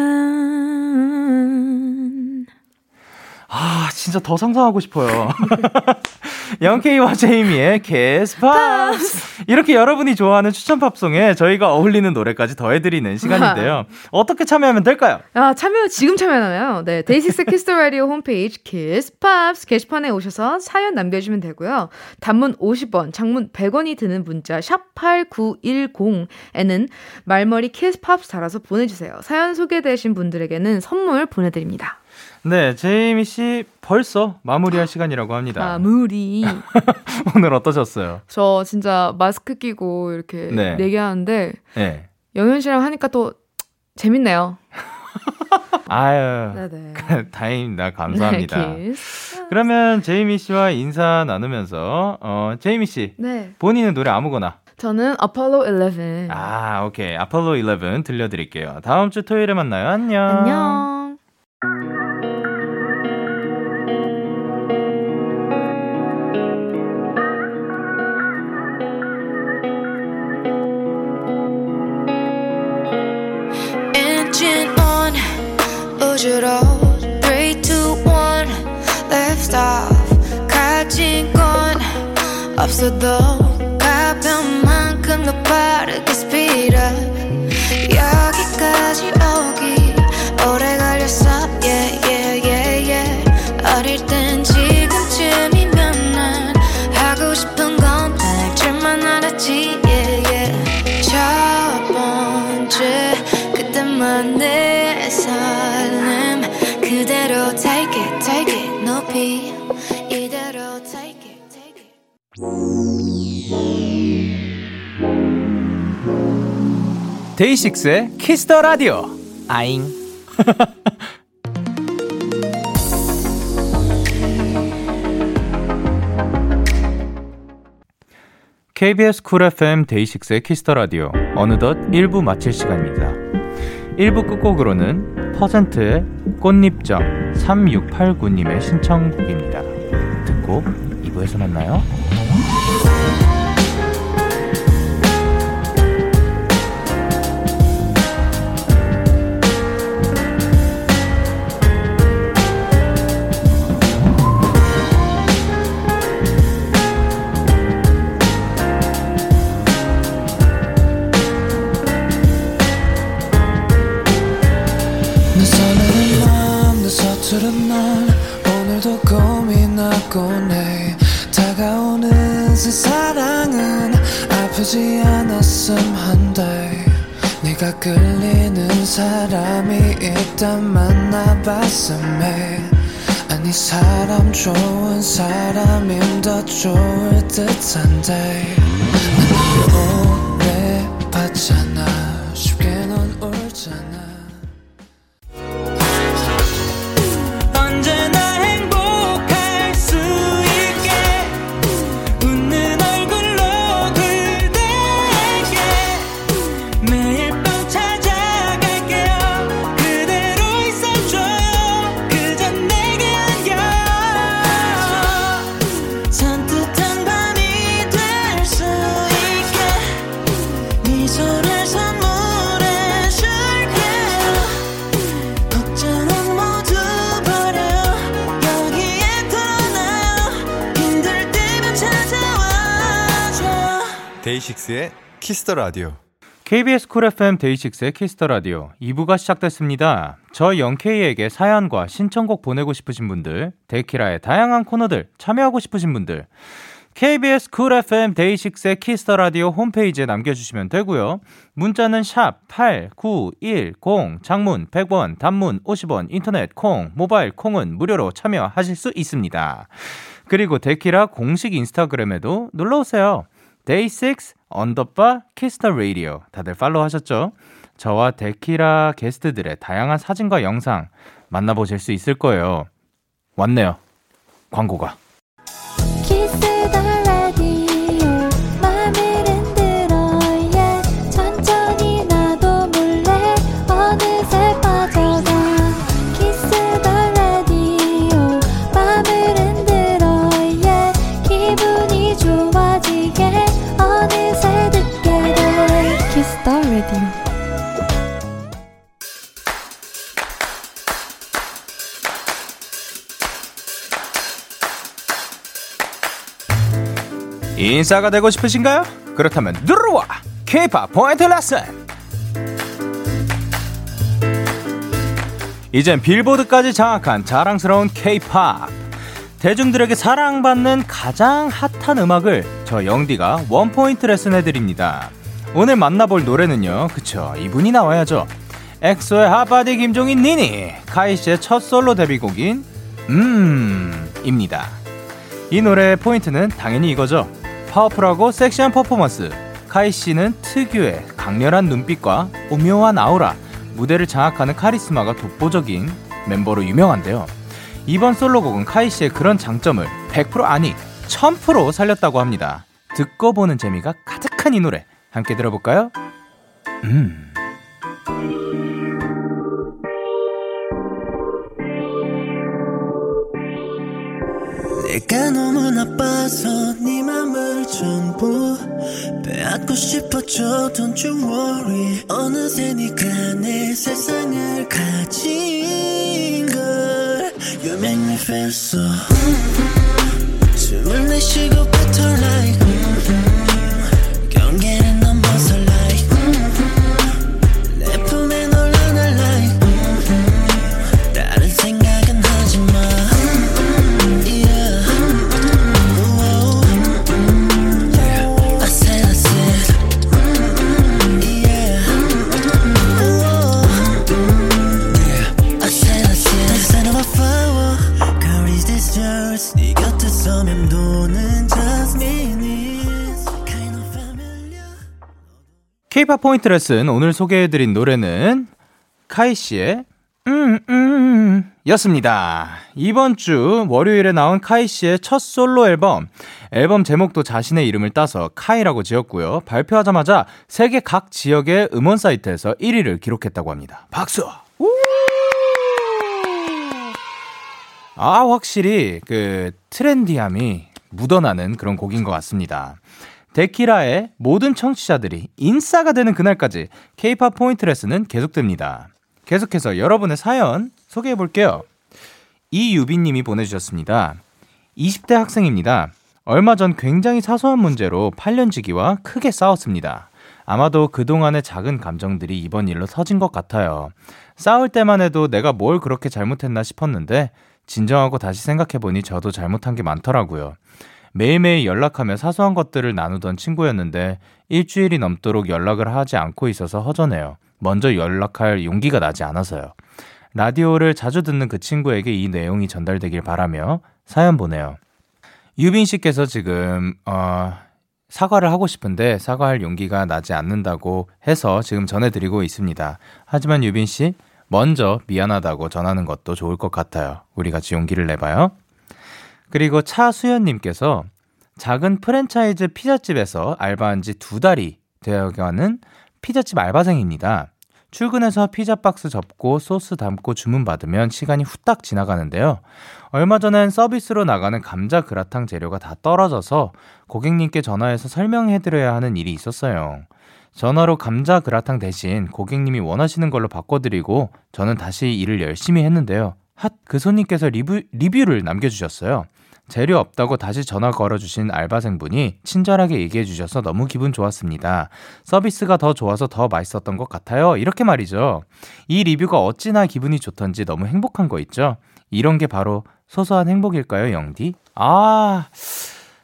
아 진짜 더 상상하고 싶어요. 영케이와 제이미의 Kiss Pops 이렇게 여러분이 좋아하는 추천 팝송에 저희가 어울리는 노래까지 더해드리는 시간인데요. 어떻게 참여하면 될까요? 아, 참여, 지금 참여하나요? 네. 데이식스 키스 더 라디오 홈페이지 Kiss Pops 게시판에 오셔서 사연 남겨주시면 되고요. 단문 50원, 장문 100원이 드는 문자 샵8910에는 말머리 Kiss Pops 달아서 보내주세요. 사연 소개되신 분들에게는 선물 보내드립니다. 네, 제이미 씨 벌써 마무리할 시간이라고 합니다. 마무리. 오늘 어떠셨어요? 저 진짜 마스크 끼고 이렇게 네. 얘기하는데 네. 영현 씨랑 하니까 또 재밌네요. 아유, 네네. 다행입니다. 감사합니다. 네. 그러면 제이미 씨와 인사 나누면서 어, 제이미 씨 네. 본인의 노래 아무거나 저는 아폴로 11. 아, 오케이. 아폴로 11 들려드릴게요. 다음 주 토요일에 만나요. 안녕. 안녕. 우주로 3, 2, 1 Left off. 가진 건없 데이식스의 키스 더 라디오. 아잉. KBS 쿨 FM 데이식스의 키스 더 라디오. 어느덧 1부 마칠 시간입니다. 1부 끝곡으로는 퍼센트의 꽃잎점 3689님의 신청곡입니다. 듣고 2부에서 만나요. 일단 만나봤음에. 아니 사람 좋은 사람임 더 좋을 듯한데. 난 데이식스의 키스 더 라디오. KBS 쿨 FM 데이식스의 키스 더 라디오 2부가 시작됐습니다. 저 영케이에게 사연과 신청곡 보내고 싶으신 분들, 데키라의 다양한 코너들 참여하고 싶으신 분들, KBS 쿨 FM 데이식스의 키스 더 라디오 홈페이지에 남겨주시면 되고요. 문자는 샵 8910, 장문 100원, 단문 50원, 인터넷 콩, 모바일 콩은 무료로 참여하실 수 있습니다. 그리고 데키라 공식 인스타그램에도 놀러 오세요. 데이식스 underbar 키스 더 라디오 다들 팔로우 하셨죠? 저와 데키라 게스트들의 다양한 사진과 영상 만나보실 수 있을 거예요. 왔네요. 광고가. 인싸가 되고 싶으신가요? 그렇다면 들어와! K-pop 포인트 레슨! 이젠 빌보드까지 장악한 자랑스러운 K-pop. 대중들에게 사랑받는 가장 핫한 음악을 저 영디가 원포인트 레슨 해드립니다. 오늘 만나볼 노래는요, 그쵸, 이분이 나와야죠. 엑소의 hot body 김종인 니니, 카이 씨의 첫 솔로 데뷔곡인, 음, 입니다. 이 노래의 포인트는 당연히 이거죠. 파워풀하고 섹시한 퍼포먼스. 카이 씨는 특유의 강렬한 눈빛과 오묘한 아우라, 무대를 장악하는 카리스마가 독보적인 멤버로 유명한데요. 이번 솔로곡은 카이 씨의 그런 장점을 100% 아니 1000% 살렸다고 합니다. 듣고 보는 재미가 가득한 이 노래 함께 들어볼까요? 음. 내가 너무 나빠서 네 맘을 전부 빼앗고 싶었죠 Don't you worry. 어느새 네가 내 세상을 가진 걸 You make me feel so 숨을 내쉬고 뱉어 like 경계 of familiar. K-pop 포인트 레슨 오늘 소개해드린 노래는 카이 씨의 음, 음, 였습니다. 이번 주 월요일에 나온 카이 씨의 첫 솔로 앨범. 앨범 제목도 자신의 이름을 따서 카이라고 지었고요. 발표하자마자 세계 각 지역의 음원 사이트에서 1위를 기록했다고 합니다. 박수! 아, 확실히 그 트렌디함이 묻어나는 그런 곡인 것 같습니다. 데키라의 모든 청취자들이 인싸가 되는 그날까지 케이팝 포인트 레슨은 계속됩니다. 계속해서 여러분의 사연 소개해 볼게요. 이유빈님이 보내주셨습니다. 20대 학생입니다. 얼마 전 굉장히 사소한 문제로 8년지기와 크게 싸웠습니다. 아마도 그동안의 작은 감정들이 이번 일로 터진 것 같아요. 싸울 때만 해도 내가 뭘 그렇게 잘못했나 싶었는데, 진정하고 다시 생각해보니 저도 잘못한 게 많더라고요. 매일매일 연락하며 사소한 것들을 나누던 친구였는데, 일주일이 넘도록 연락을 하지 않고 있어서 허전해요. 먼저 연락할 용기가 나지 않아서요. 라디오를 자주 듣는 그 친구에게 이 내용이 전달되길 바라며 사연 보내요. 유빈 씨께서 지금 어, 사과를 하고 싶은데 사과할 용기가 나지 않는다고 해서 지금 전해드리고 있습니다. 하지만 유빈 씨 먼저 미안하다고 전하는 것도 좋을 것 같아요. 우리 같이 용기를 내봐요. 그리고 차수연님께서 작은 프랜차이즈 피자집에서 알바한 지 두 달이 되어가는 피자집 알바생입니다. 출근해서 피자 박스 접고 소스 담고 주문 받으면 시간이 후딱 지나가는데요. 얼마 전엔 서비스로 나가는 감자 그라탕 재료가 다 떨어져서 고객님께 전화해서 설명해드려야 하는 일이 있었어요. 전화로 감자 그라탕 대신 고객님이 원하시는 걸로 바꿔드리고 저는 다시 일을 열심히 했는데요. 핫, 그 손님께서 리뷰, 리뷰를 남겨주셨어요. 재료 없다고 다시 전화 걸어주신 알바생분이 친절하게 얘기해주셔서 너무 기분 좋았습니다. 서비스가 더 좋아서 더 맛있었던 것 같아요. 이렇게 말이죠. 이 리뷰가 어찌나 기분이 좋던지 너무 행복한 거 있죠? 이런 게 바로 소소한 행복일까요, 영디? 아,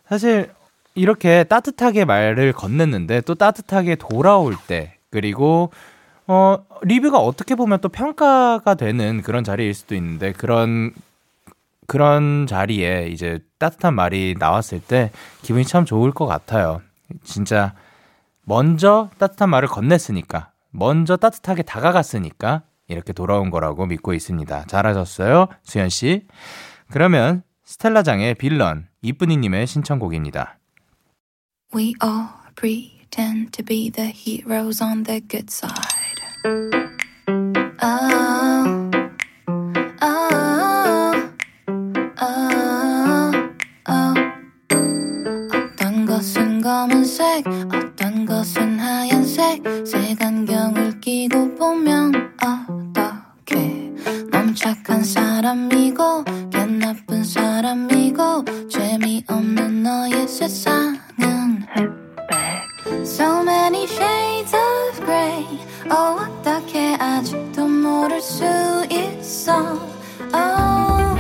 사실 이렇게 따뜻하게 말을 건넸는데 또 따뜻하게 돌아올 때, 그리고 어, 리뷰가 어떻게 보면 또 평가가 되는 그런 자리일 수도 있는데, 그런 그런 자리에 이제 따뜻한 말이 나왔을 때 기분이 참 좋을 것 같아요. 진짜 먼저 따뜻한 말을 건넸으니까, 먼저 따뜻하게 다가갔으니까 이렇게 돌아온 거라고 믿고 있습니다. 잘하셨어요, 수현 씨. 그러면 스텔라장의 빌런 이쁜이님의 신청곡입니다. We all pretend to be the heroes on the good side. Oh, oh, oh, oh. 어떤 것은 검은색, 어떤 것은 하얀색, 색안경을 끼고 보면 어떻게? 너무 착한 사람이고, 걔 나쁜 사람이고, 재미없는 너의 흑백. So many shades of grey. Oh, 어떻게 아직도 모를 수 있어? Oh,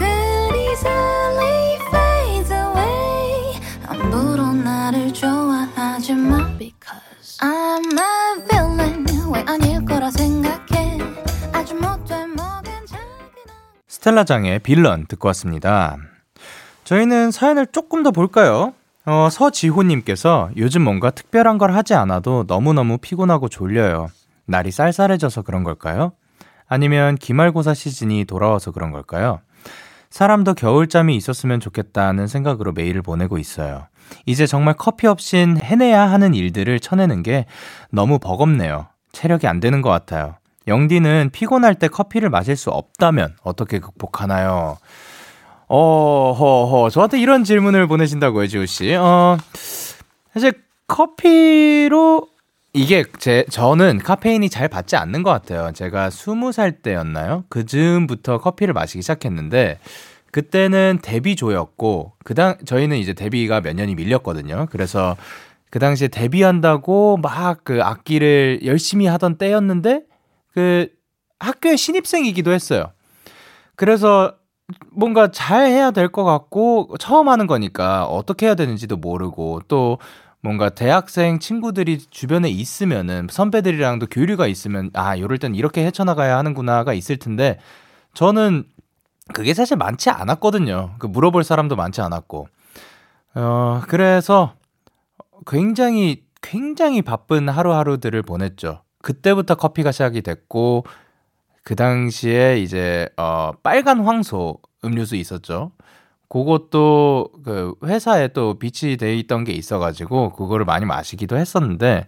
good easily fades away. 함부로 나를 좋아하지 마. Because I'm a villain. 왜 아닐 거라 생각해? 아주 못돼 먹은 작은 스텔라장의 빌런 듣고 왔습니다. 저희는 사연을 조금 더 볼까요? 어, 서지호님께서 요즘 뭔가 특별한 걸 하지 않아도 너무너무 피곤하고 졸려요. 날이 쌀쌀해져서 그런 걸까요? 아니면 기말고사 시즌이 돌아와서 그런 걸까요? 사람도 겨울잠이 있었으면 좋겠다는 생각으로 메일을 보내고 있어요. 이제 정말 커피 없인 해내야 하는 일들을 쳐내는 게 너무 버겁네요. 체력이 안 되는 것 같아요. 영디는 피곤할 때 커피를 마실 수 없다면 어떻게 극복하나요? 어, 허, 허. 저한테 이런 질문을 보내신다고요, 지우씨. 어, 사실 커피로 이게 제, 저는 카페인이 잘 받지 않는 것 같아요. 제가 스무 살 때였나요? 그 즈음부터 커피를 마시기 시작했는데, 그때는 데뷔조였고, 그 당, 저희는 이제 데뷔가 몇 년이 밀렸거든요. 그래서 그 당시에 데뷔한다고 막 그 악기를 열심히 하던 때였는데, 그 학교의 신입생이기도 했어요. 그래서 뭔가 잘 해야 될 것 같고 처음 하는 거니까 어떻게 해야 되는지도 모르고 또 뭔가 대학생 친구들이 주변에 있으면은 선배들이랑도 교류가 있으면 아 이럴 땐 이렇게 헤쳐나가야 하는구나가 있을 텐데 저는 그게 사실 많지 않았거든요. 그 물어볼 사람도 많지 않았고 어 그래서 굉장히 굉장히 바쁜 하루하루들을 보냈죠. 그때부터 커피가 시작이 됐고 그 당시에 이제 어 빨간 황소 음료수 있었죠. 그것도 그 회사에 또 비치 돼 있던 게 있어가지고 그거를 많이 마시기도 했었는데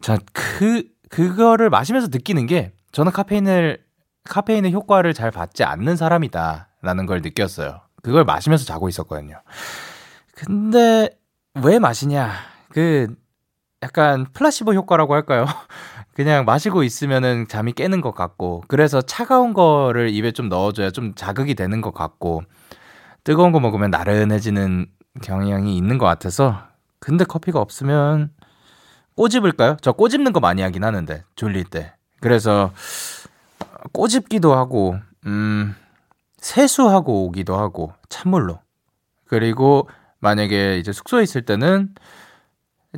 자그 그거를 마시면서 느끼는 게 저는 카페인을 카페인의 효과를 잘 받지 않는 사람이다라는 걸 느꼈어요. 그걸 마시면서 자고 있었거든요. 근데 왜 마시냐? 그 약간 플라시보 효과라고 할까요? 그냥 마시고 있으면은 잠이 깨는 것 같고, 그래서 차가운 거를 입에 좀 넣어줘야 좀 자극이 되는 것 같고, 뜨거운 거 먹으면 나른해지는 경향이 있는 것 같아서, 근데 커피가 없으면 꼬집을까요? 저 꼬집는 거 많이 하긴 하는데, 졸릴 때. 그래서 꼬집기도 하고, 음, 세수하고 오기도 하고, 찬물로. 그리고 만약에 이제 숙소에 있을 때는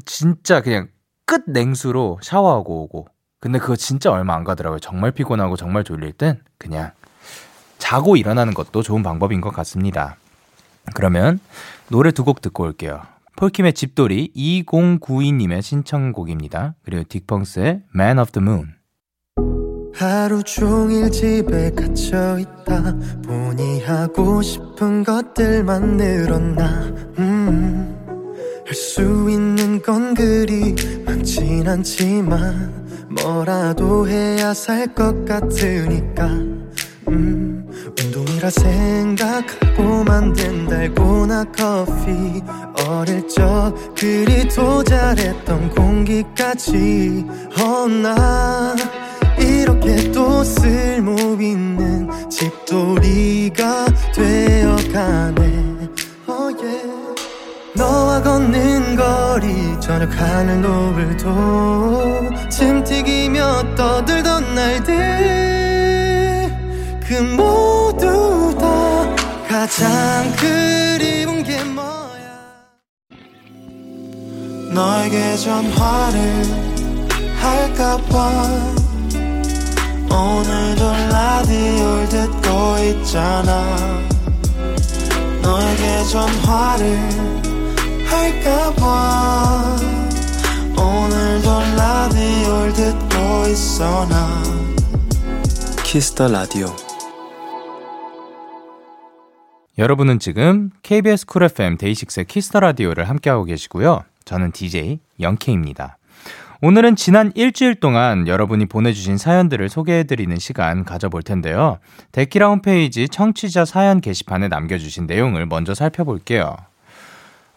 진짜 그냥 끝 냉수로 샤워하고 오고. 근데 그거 진짜 얼마 안 가더라고요. 정말 피곤하고 정말 졸릴 땐 그냥 자고 일어나는 것도 좋은 방법인 것 같습니다. 그러면 노래 두 곡 듣고 올게요. 폴킴의 집돌이 2092님의 신청곡입니다. 그리고 딕펑스의 Man of the Moon. 하루 종일 집에 갇혀 있다 보니 하고 싶은 것들만 늘었나 음, 할수 있는 건 그리 많진 않지만 뭐라도 해야 살 것 같으니까. 음, 운동이라 생각하고 만든 달고나 커피. 어릴 적 그리 도 잘했던 공기까지. 어나 이렇게 또 쓸모 있는 집돌이가 되어가네. 너와 걷는 거리 저녁 하늘 노을도 침 튀기며 떠들던 날들. 그 모두 다 가장 그리운 게 뭐야? 너에게 전화를 할까봐 오늘도 라디오를 듣고 있잖아. 너에게 전화를 할까봐 오늘도 라디오를 듣고 있어 나 키스 더 라디오 여러분은 지금 KBS 쿨 FM 데이식스의 키스 더 라디오를 함께하고 계시고요. 저는 DJ 영케입니다. 오늘은 지난 일주일 동안 여러분이 보내주신 사연들을 소개해드리는 시간 가져볼 텐데요. 데키라 홈페이지 청취자 사연 게시판에 남겨주신 내용을 먼저 살펴볼게요.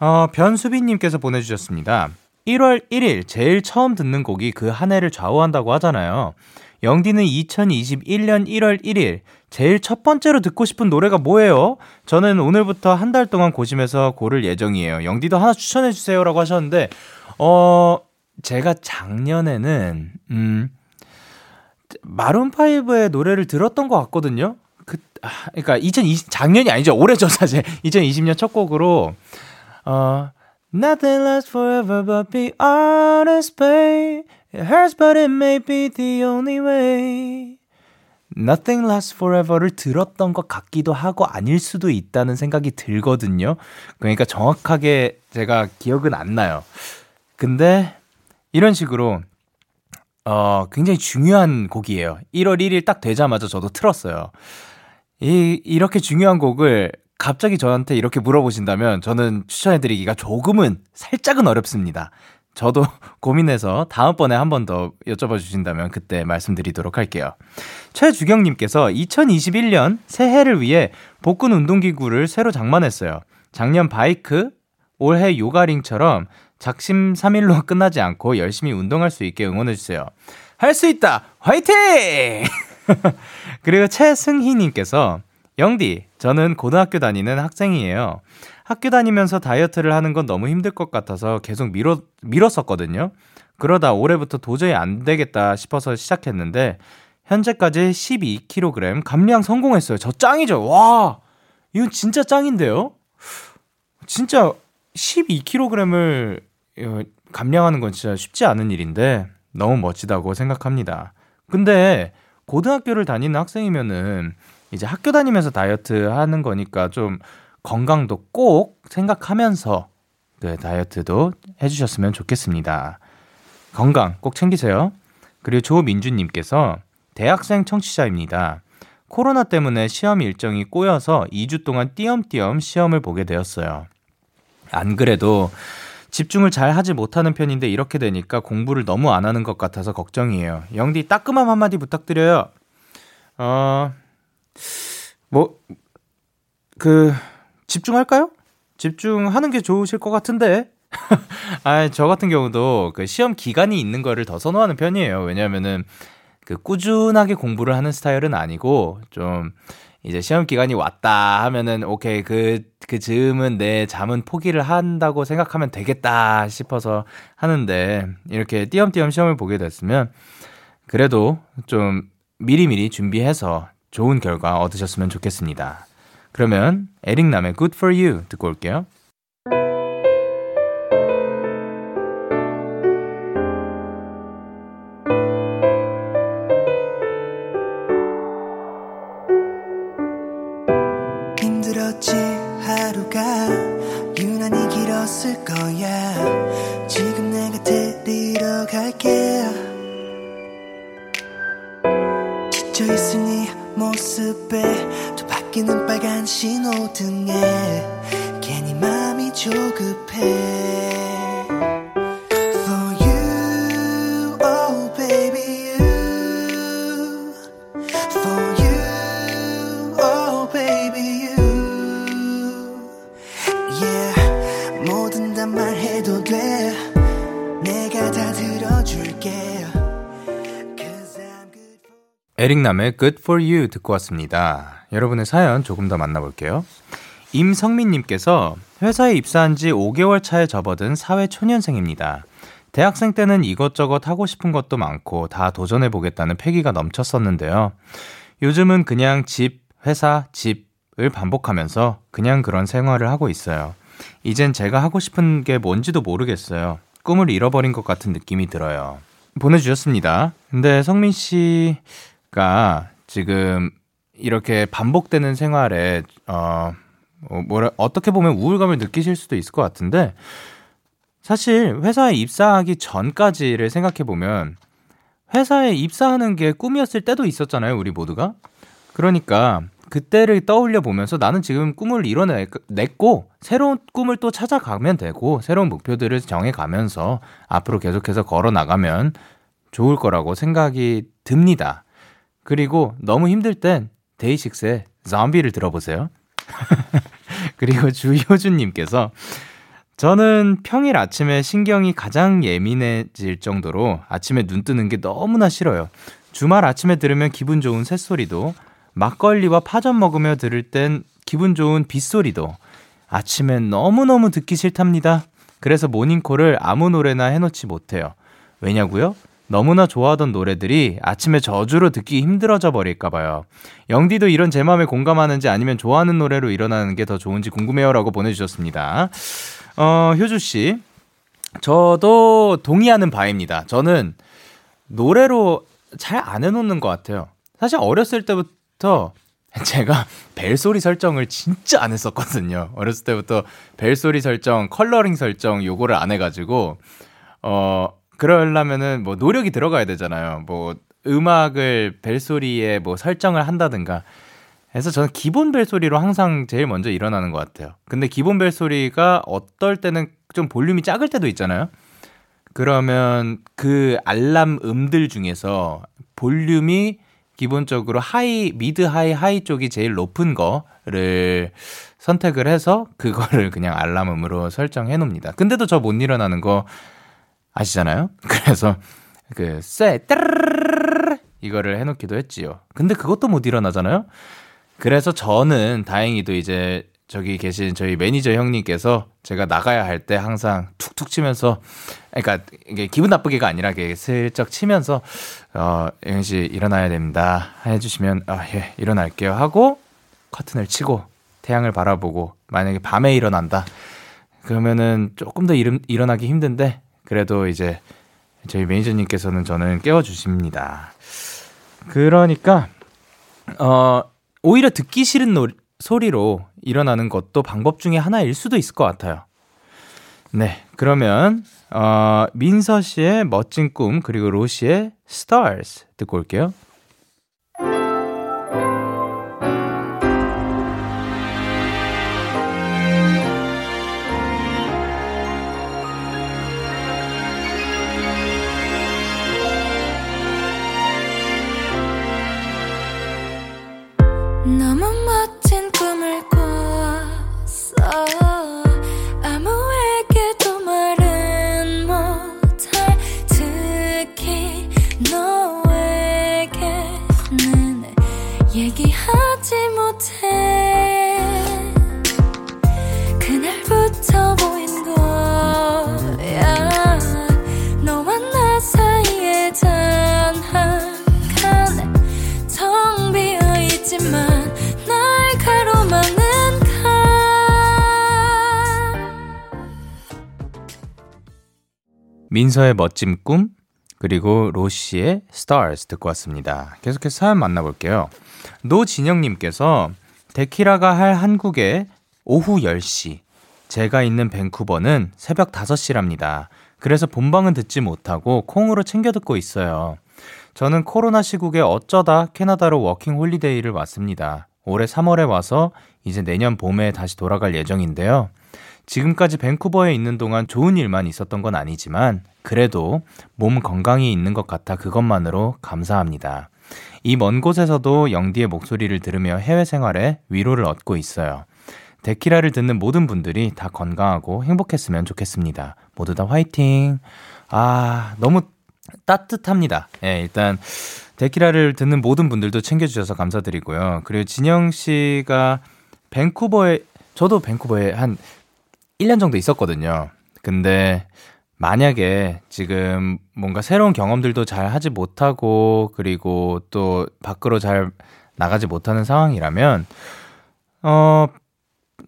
어, 변수빈님께서 보내주셨습니다. 1월 1일 제일 처음 듣는 곡이 그 한 해를 좌우한다고 하잖아요. 영디는 2021년 1월 1일 제일 첫 번째로 듣고 싶은 노래가 뭐예요? 저는 오늘부터 한 달 동안 고심해서 고를 예정이에요. 영디도 하나 추천해 주세요라고 하셨는데 어 제가 작년에는 음 마룬 5의 노래를 들었던 것 같거든요. 그 아, 그러니까 2020 작년이 아니죠. 올해죠 사실. 2020년 첫 곡으로 어 Nothing lasts forever but be honest, babe. It hurts but it may be the only way. Nothing lasts forever를 들었던 것 같기도 하고 아닐 수도 있다는 생각이 들거든요. 그러니까 정확하게 제가 기억은 안 나요. 근데 이런 식으로 어 굉장히 중요한 곡이에요. 1월 1일 딱 되자마자 저도 틀었어요. 이 이렇게 중요한 곡을 갑자기 저한테 이렇게 물어보신다면 저는 추천해드리기가 조금은 살짝은 어렵습니다. 저도 고민해서 다음번에 한 번 더 여쭤봐 주신다면 그때 말씀드리도록 할게요. 최주경님께서 2021년 새해를 위해 복근 운동기구를 새로 장만했어요. 작년 바이크, 올해 요가링처럼 작심 3일로 끝나지 않고 열심히 운동할 수 있게 응원해주세요. 할 수 있다! 화이팅! 그리고 최승희님께서 영디, 저는 고등학교 다니는 학생이에요. 학교 다니면서 다이어트를 하는 건 너무 힘들 것 같아서 계속 미뤘, 미뤘었거든요. 그러다 올해부터 도저히 안 되겠다 싶어서 시작했는데, 현재까지 12kg 감량 성공했어요. 저 짱이죠? 와! 이건 진짜 짱인데요? 진짜 12kg을 감량하는 건 진짜 쉽지 않은 일인데, 너무 멋지다고 생각합니다. 근데, 고등학교를 다니는 학생이면은, 이제 학교 다니면서 다이어트 하는 거니까 좀 건강도 꼭 생각하면서 그 다이어트도 해주셨으면 좋겠습니다. 건강 꼭 챙기세요. 그리고 조민주님께서 대학생 청취자입니다. 코로나 때문에 시험 일정이 꼬여서 2주 동안 띄엄띄엄 시험을 보게 되었어요. 안 그래도 집중을 잘 하지 못하는 편인데 이렇게 되니까 공부를 너무 안 하는 것 같아서 걱정이에요. 영디 따끔함 한마디 부탁드려요. 어, 뭐, 그, 집중할까요? 집중하는 게 좋으실 것 같은데. 아, 저 같은 경우도 그 시험 기간이 있는 거를 더 선호하는 편이에요. 왜냐면은 그 꾸준하게 공부를 하는 스타일은 아니고 좀 이제 시험 기간이 왔다 하면은 오케이 그, 그 즈음은 내 잠은 포기를 한다고 생각하면 되겠다 싶어서 하는데 이렇게 띄엄띄엄 시험을 보게 됐으면 그래도 좀 미리미리 준비해서 좋은 결과 얻으셨으면 좋겠습니다. 그러면 에릭남의 Good for You 듣고 올게요. 에릭남의 Good for You 듣고 왔습니다. 여러분의 사연 조금 더 만나볼게요. 임성민님께서 회사에 입사한 지 5개월 차에 접어든 사회 초년생입니다. 대학생 때는 이것저것 하고 싶은 것도 많고 다 도전해보겠다는 패기가 넘쳤었는데요. 요즘은 그냥 집, 회사, 집을 반복하면서 그냥 그런 생활을 하고 있어요. 이젠 제가 하고 싶은 게 뭔지도 모르겠어요. 꿈을 잃어버린 것 같은 느낌이 들어요. 보내주셨습니다. 근데 성민 씨 가 지금 이렇게 반복되는 생활에, 어, 어, 뭐라, 어떻게 보면 우울감을 느끼실 수도 있을 것 같은데, 사실 회사에 입사하기 전까지를 생각해 보면, 회사에 입사하는 게 꿈이었을 때도 있었잖아요, 우리 모두가. 그러니까, 그때를 떠올려 보면서 나는 지금 꿈을 이뤄냈고, 새로운 꿈을 또 찾아가면 되고, 새로운 목표들을 정해 가면서 앞으로 계속해서 걸어 나가면 좋을 거라고 생각이 듭니다. 그리고 너무 힘들 땐 데이식스의 좀비를 들어보세요. 그리고 주효준님께서 저는 평일 아침에 신경이 가장 예민해질 정도로 아침에 눈 뜨는 게 너무나 싫어요. 주말 아침에 들으면 기분 좋은 새소리도 막걸리와 파전 먹으며 들을 땐 기분 좋은 빗소리도 아침엔 너무너무 듣기 싫답니다. 그래서 모닝콜을 아무 노래나 해놓지 못해요. 왜냐고요? 너무나 좋아하던 노래들이 아침에 저주로 듣기 힘들어져 버릴까봐요. 영디도 이런 제 마음에 공감하는지 아니면 좋아하는 노래로 일어나는 게 더 좋은지 궁금해요 라고 보내주셨습니다. 어, 효주씨. 저도 동의하는 바입니다. 저는 노래로 잘 안 해놓는 것 같아요. 사실 어렸을 때부터 제가 벨소리 설정을 진짜 안 했었거든요. 어렸을 때부터 벨소리 설정, 컬러링 설정 요거를 안 해가지고, 어, 그러려면은 뭐 노력이 들어가야 되잖아요. 뭐 음악을 벨소리에 뭐 설정을 한다든가. 해서 저는 기본 벨소리로 항상 제일 먼저 일어나는 것 같아요. 근데 기본 벨소리가 어떨 때는 좀 볼륨이 작을 때도 있잖아요. 그러면 그 알람 음들 중에서 볼륨이 기본적으로 high, mid high, high 쪽이 제일 높은 거를 선택을 해서 그거를 그냥 알람음으로 설정해 놓습니다. 근데도 저 못 일어나는 거 아시잖아요? 그래서 그 쎄, 따르르르 이거를 해놓기도 했지요. 근데 그것도 못 일어나잖아요? 그래서 저는 다행히도 이제 저기 계신 저희 매니저 형님께서 제가 나가야 할 때 항상 툭툭 치면서 그러니까 이게 기분 나쁘게가 아니라 이게 슬쩍 치면서 어 영현 씨 일어나야 됩니다 해주시면 아예 일어날게요 하고 커튼을 치고 태양을 바라보고 만약에 밤에 일어난다 그러면은 조금 더 일음, 일어나기 힘든데 그래도 이제 저희 매니저님께서는 저는 깨워주십니다. 그러니까, 어, 오히려 듣기 싫은 노, 소리로 일어나는 것도 방법 중에 하나일 수도 있을 것 같아요. 네, 그러면, 어, 민서 씨의 멋진 꿈, 그리고 로 씨의 Stars 듣고 올게요. 민서의 멋진 꿈, 그리고 로시의 Stars 듣고 왔습니다. 계속해서 사연 만나볼게요. 노진영님께서 데키라가 할 한국의 오후 10시, 제가 있는 밴쿠버는 새벽 5시랍니다. 그래서 본방은 듣지 못하고 콩으로 챙겨 듣고 있어요. 저는 코로나 시국에 어쩌다 캐나다로 워킹 홀리데이를 왔습니다. 올해 3월에 와서 이제 내년 봄에 다시 돌아갈 예정인데요. 지금까지 밴쿠버에 있는 동안 좋은 일만 있었던 건 아니지만 그래도 몸 건강히 있는 것 같아 그것만으로 감사합니다. 이 먼 곳에서도 영디의 목소리를 들으며 해외 생활에 위로를 얻고 있어요. 데키라를 듣는 모든 분들이 다 건강하고 행복했으면 좋겠습니다. 모두 다 화이팅! 아, 너무 따뜻합니다. 예, 일단 데키라를 듣는 모든 분들도 챙겨주셔서 감사드리고요. 그리고 진영 씨가 밴쿠버에, 저도 밴쿠버에 한 1년 정도 있었거든요. 근데 만약에 지금 뭔가 새로운 경험들도 잘 하지 못하고 그리고 또 밖으로 잘 나가지 못하는 상황이라면 어,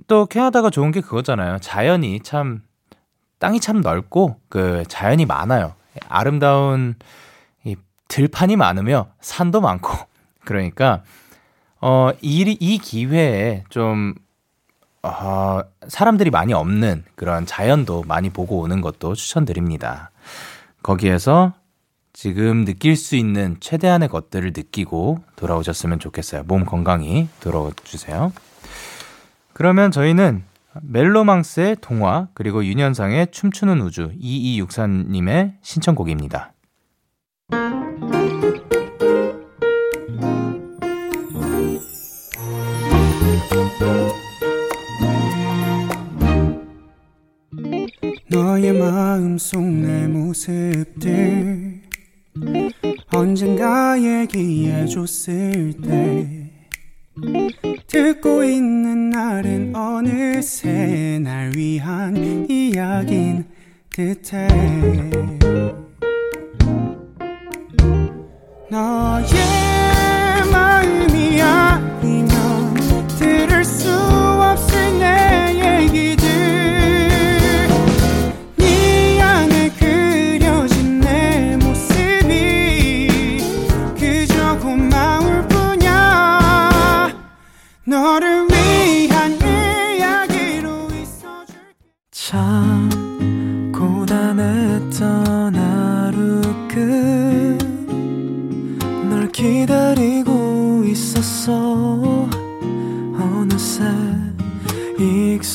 또 캐나다가 좋은 게 그거잖아요. 자연이 참 땅이 참 넓고 그 자연이 많아요. 아름다운 이 들판이 많으며 산도 많고 그러니까 어, 이, 이 기회에 좀 어, 사람들이 많이 없는 그런 자연도 많이 보고 오는 것도 추천드립니다. 거기에서 지금 느낄 수 있는 최대한의 것들을 느끼고 돌아오셨으면 좋겠어요. 몸 건강히 돌아와 주세요. 그러면 저희는 멜로망스의 동화 그리고 윤현상의 춤추는 우주 2264님의 신청곡입니다. 마음속 내 모습들 언젠가 얘기해줬을 때 듣고 있는 날은 어느새 날 위한 이야긴 듯해. 너의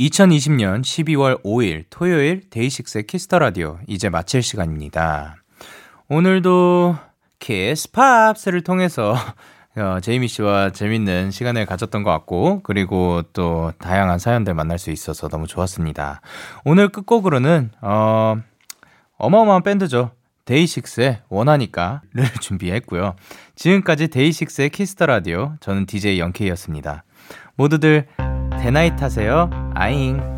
2020년 12월 5일 토요일 데이식스의 키스 더 라디오 이제 마칠 시간입니다. 오늘도 키스 팝스를 통해서 어, 제이미 씨와 재밌는 시간을 가졌던 것 같고 그리고 또 다양한 사연들 만날 수 있어서 너무 좋았습니다. 오늘 끝곡으로는 어 어마어마한 밴드죠. 데이식스의 원하니까를 준비했고요. 지금까지 데이식스의 키스 더 라디오 저는 DJ 영케이였습니다. 모두들 데나잇 하세요. 아잉.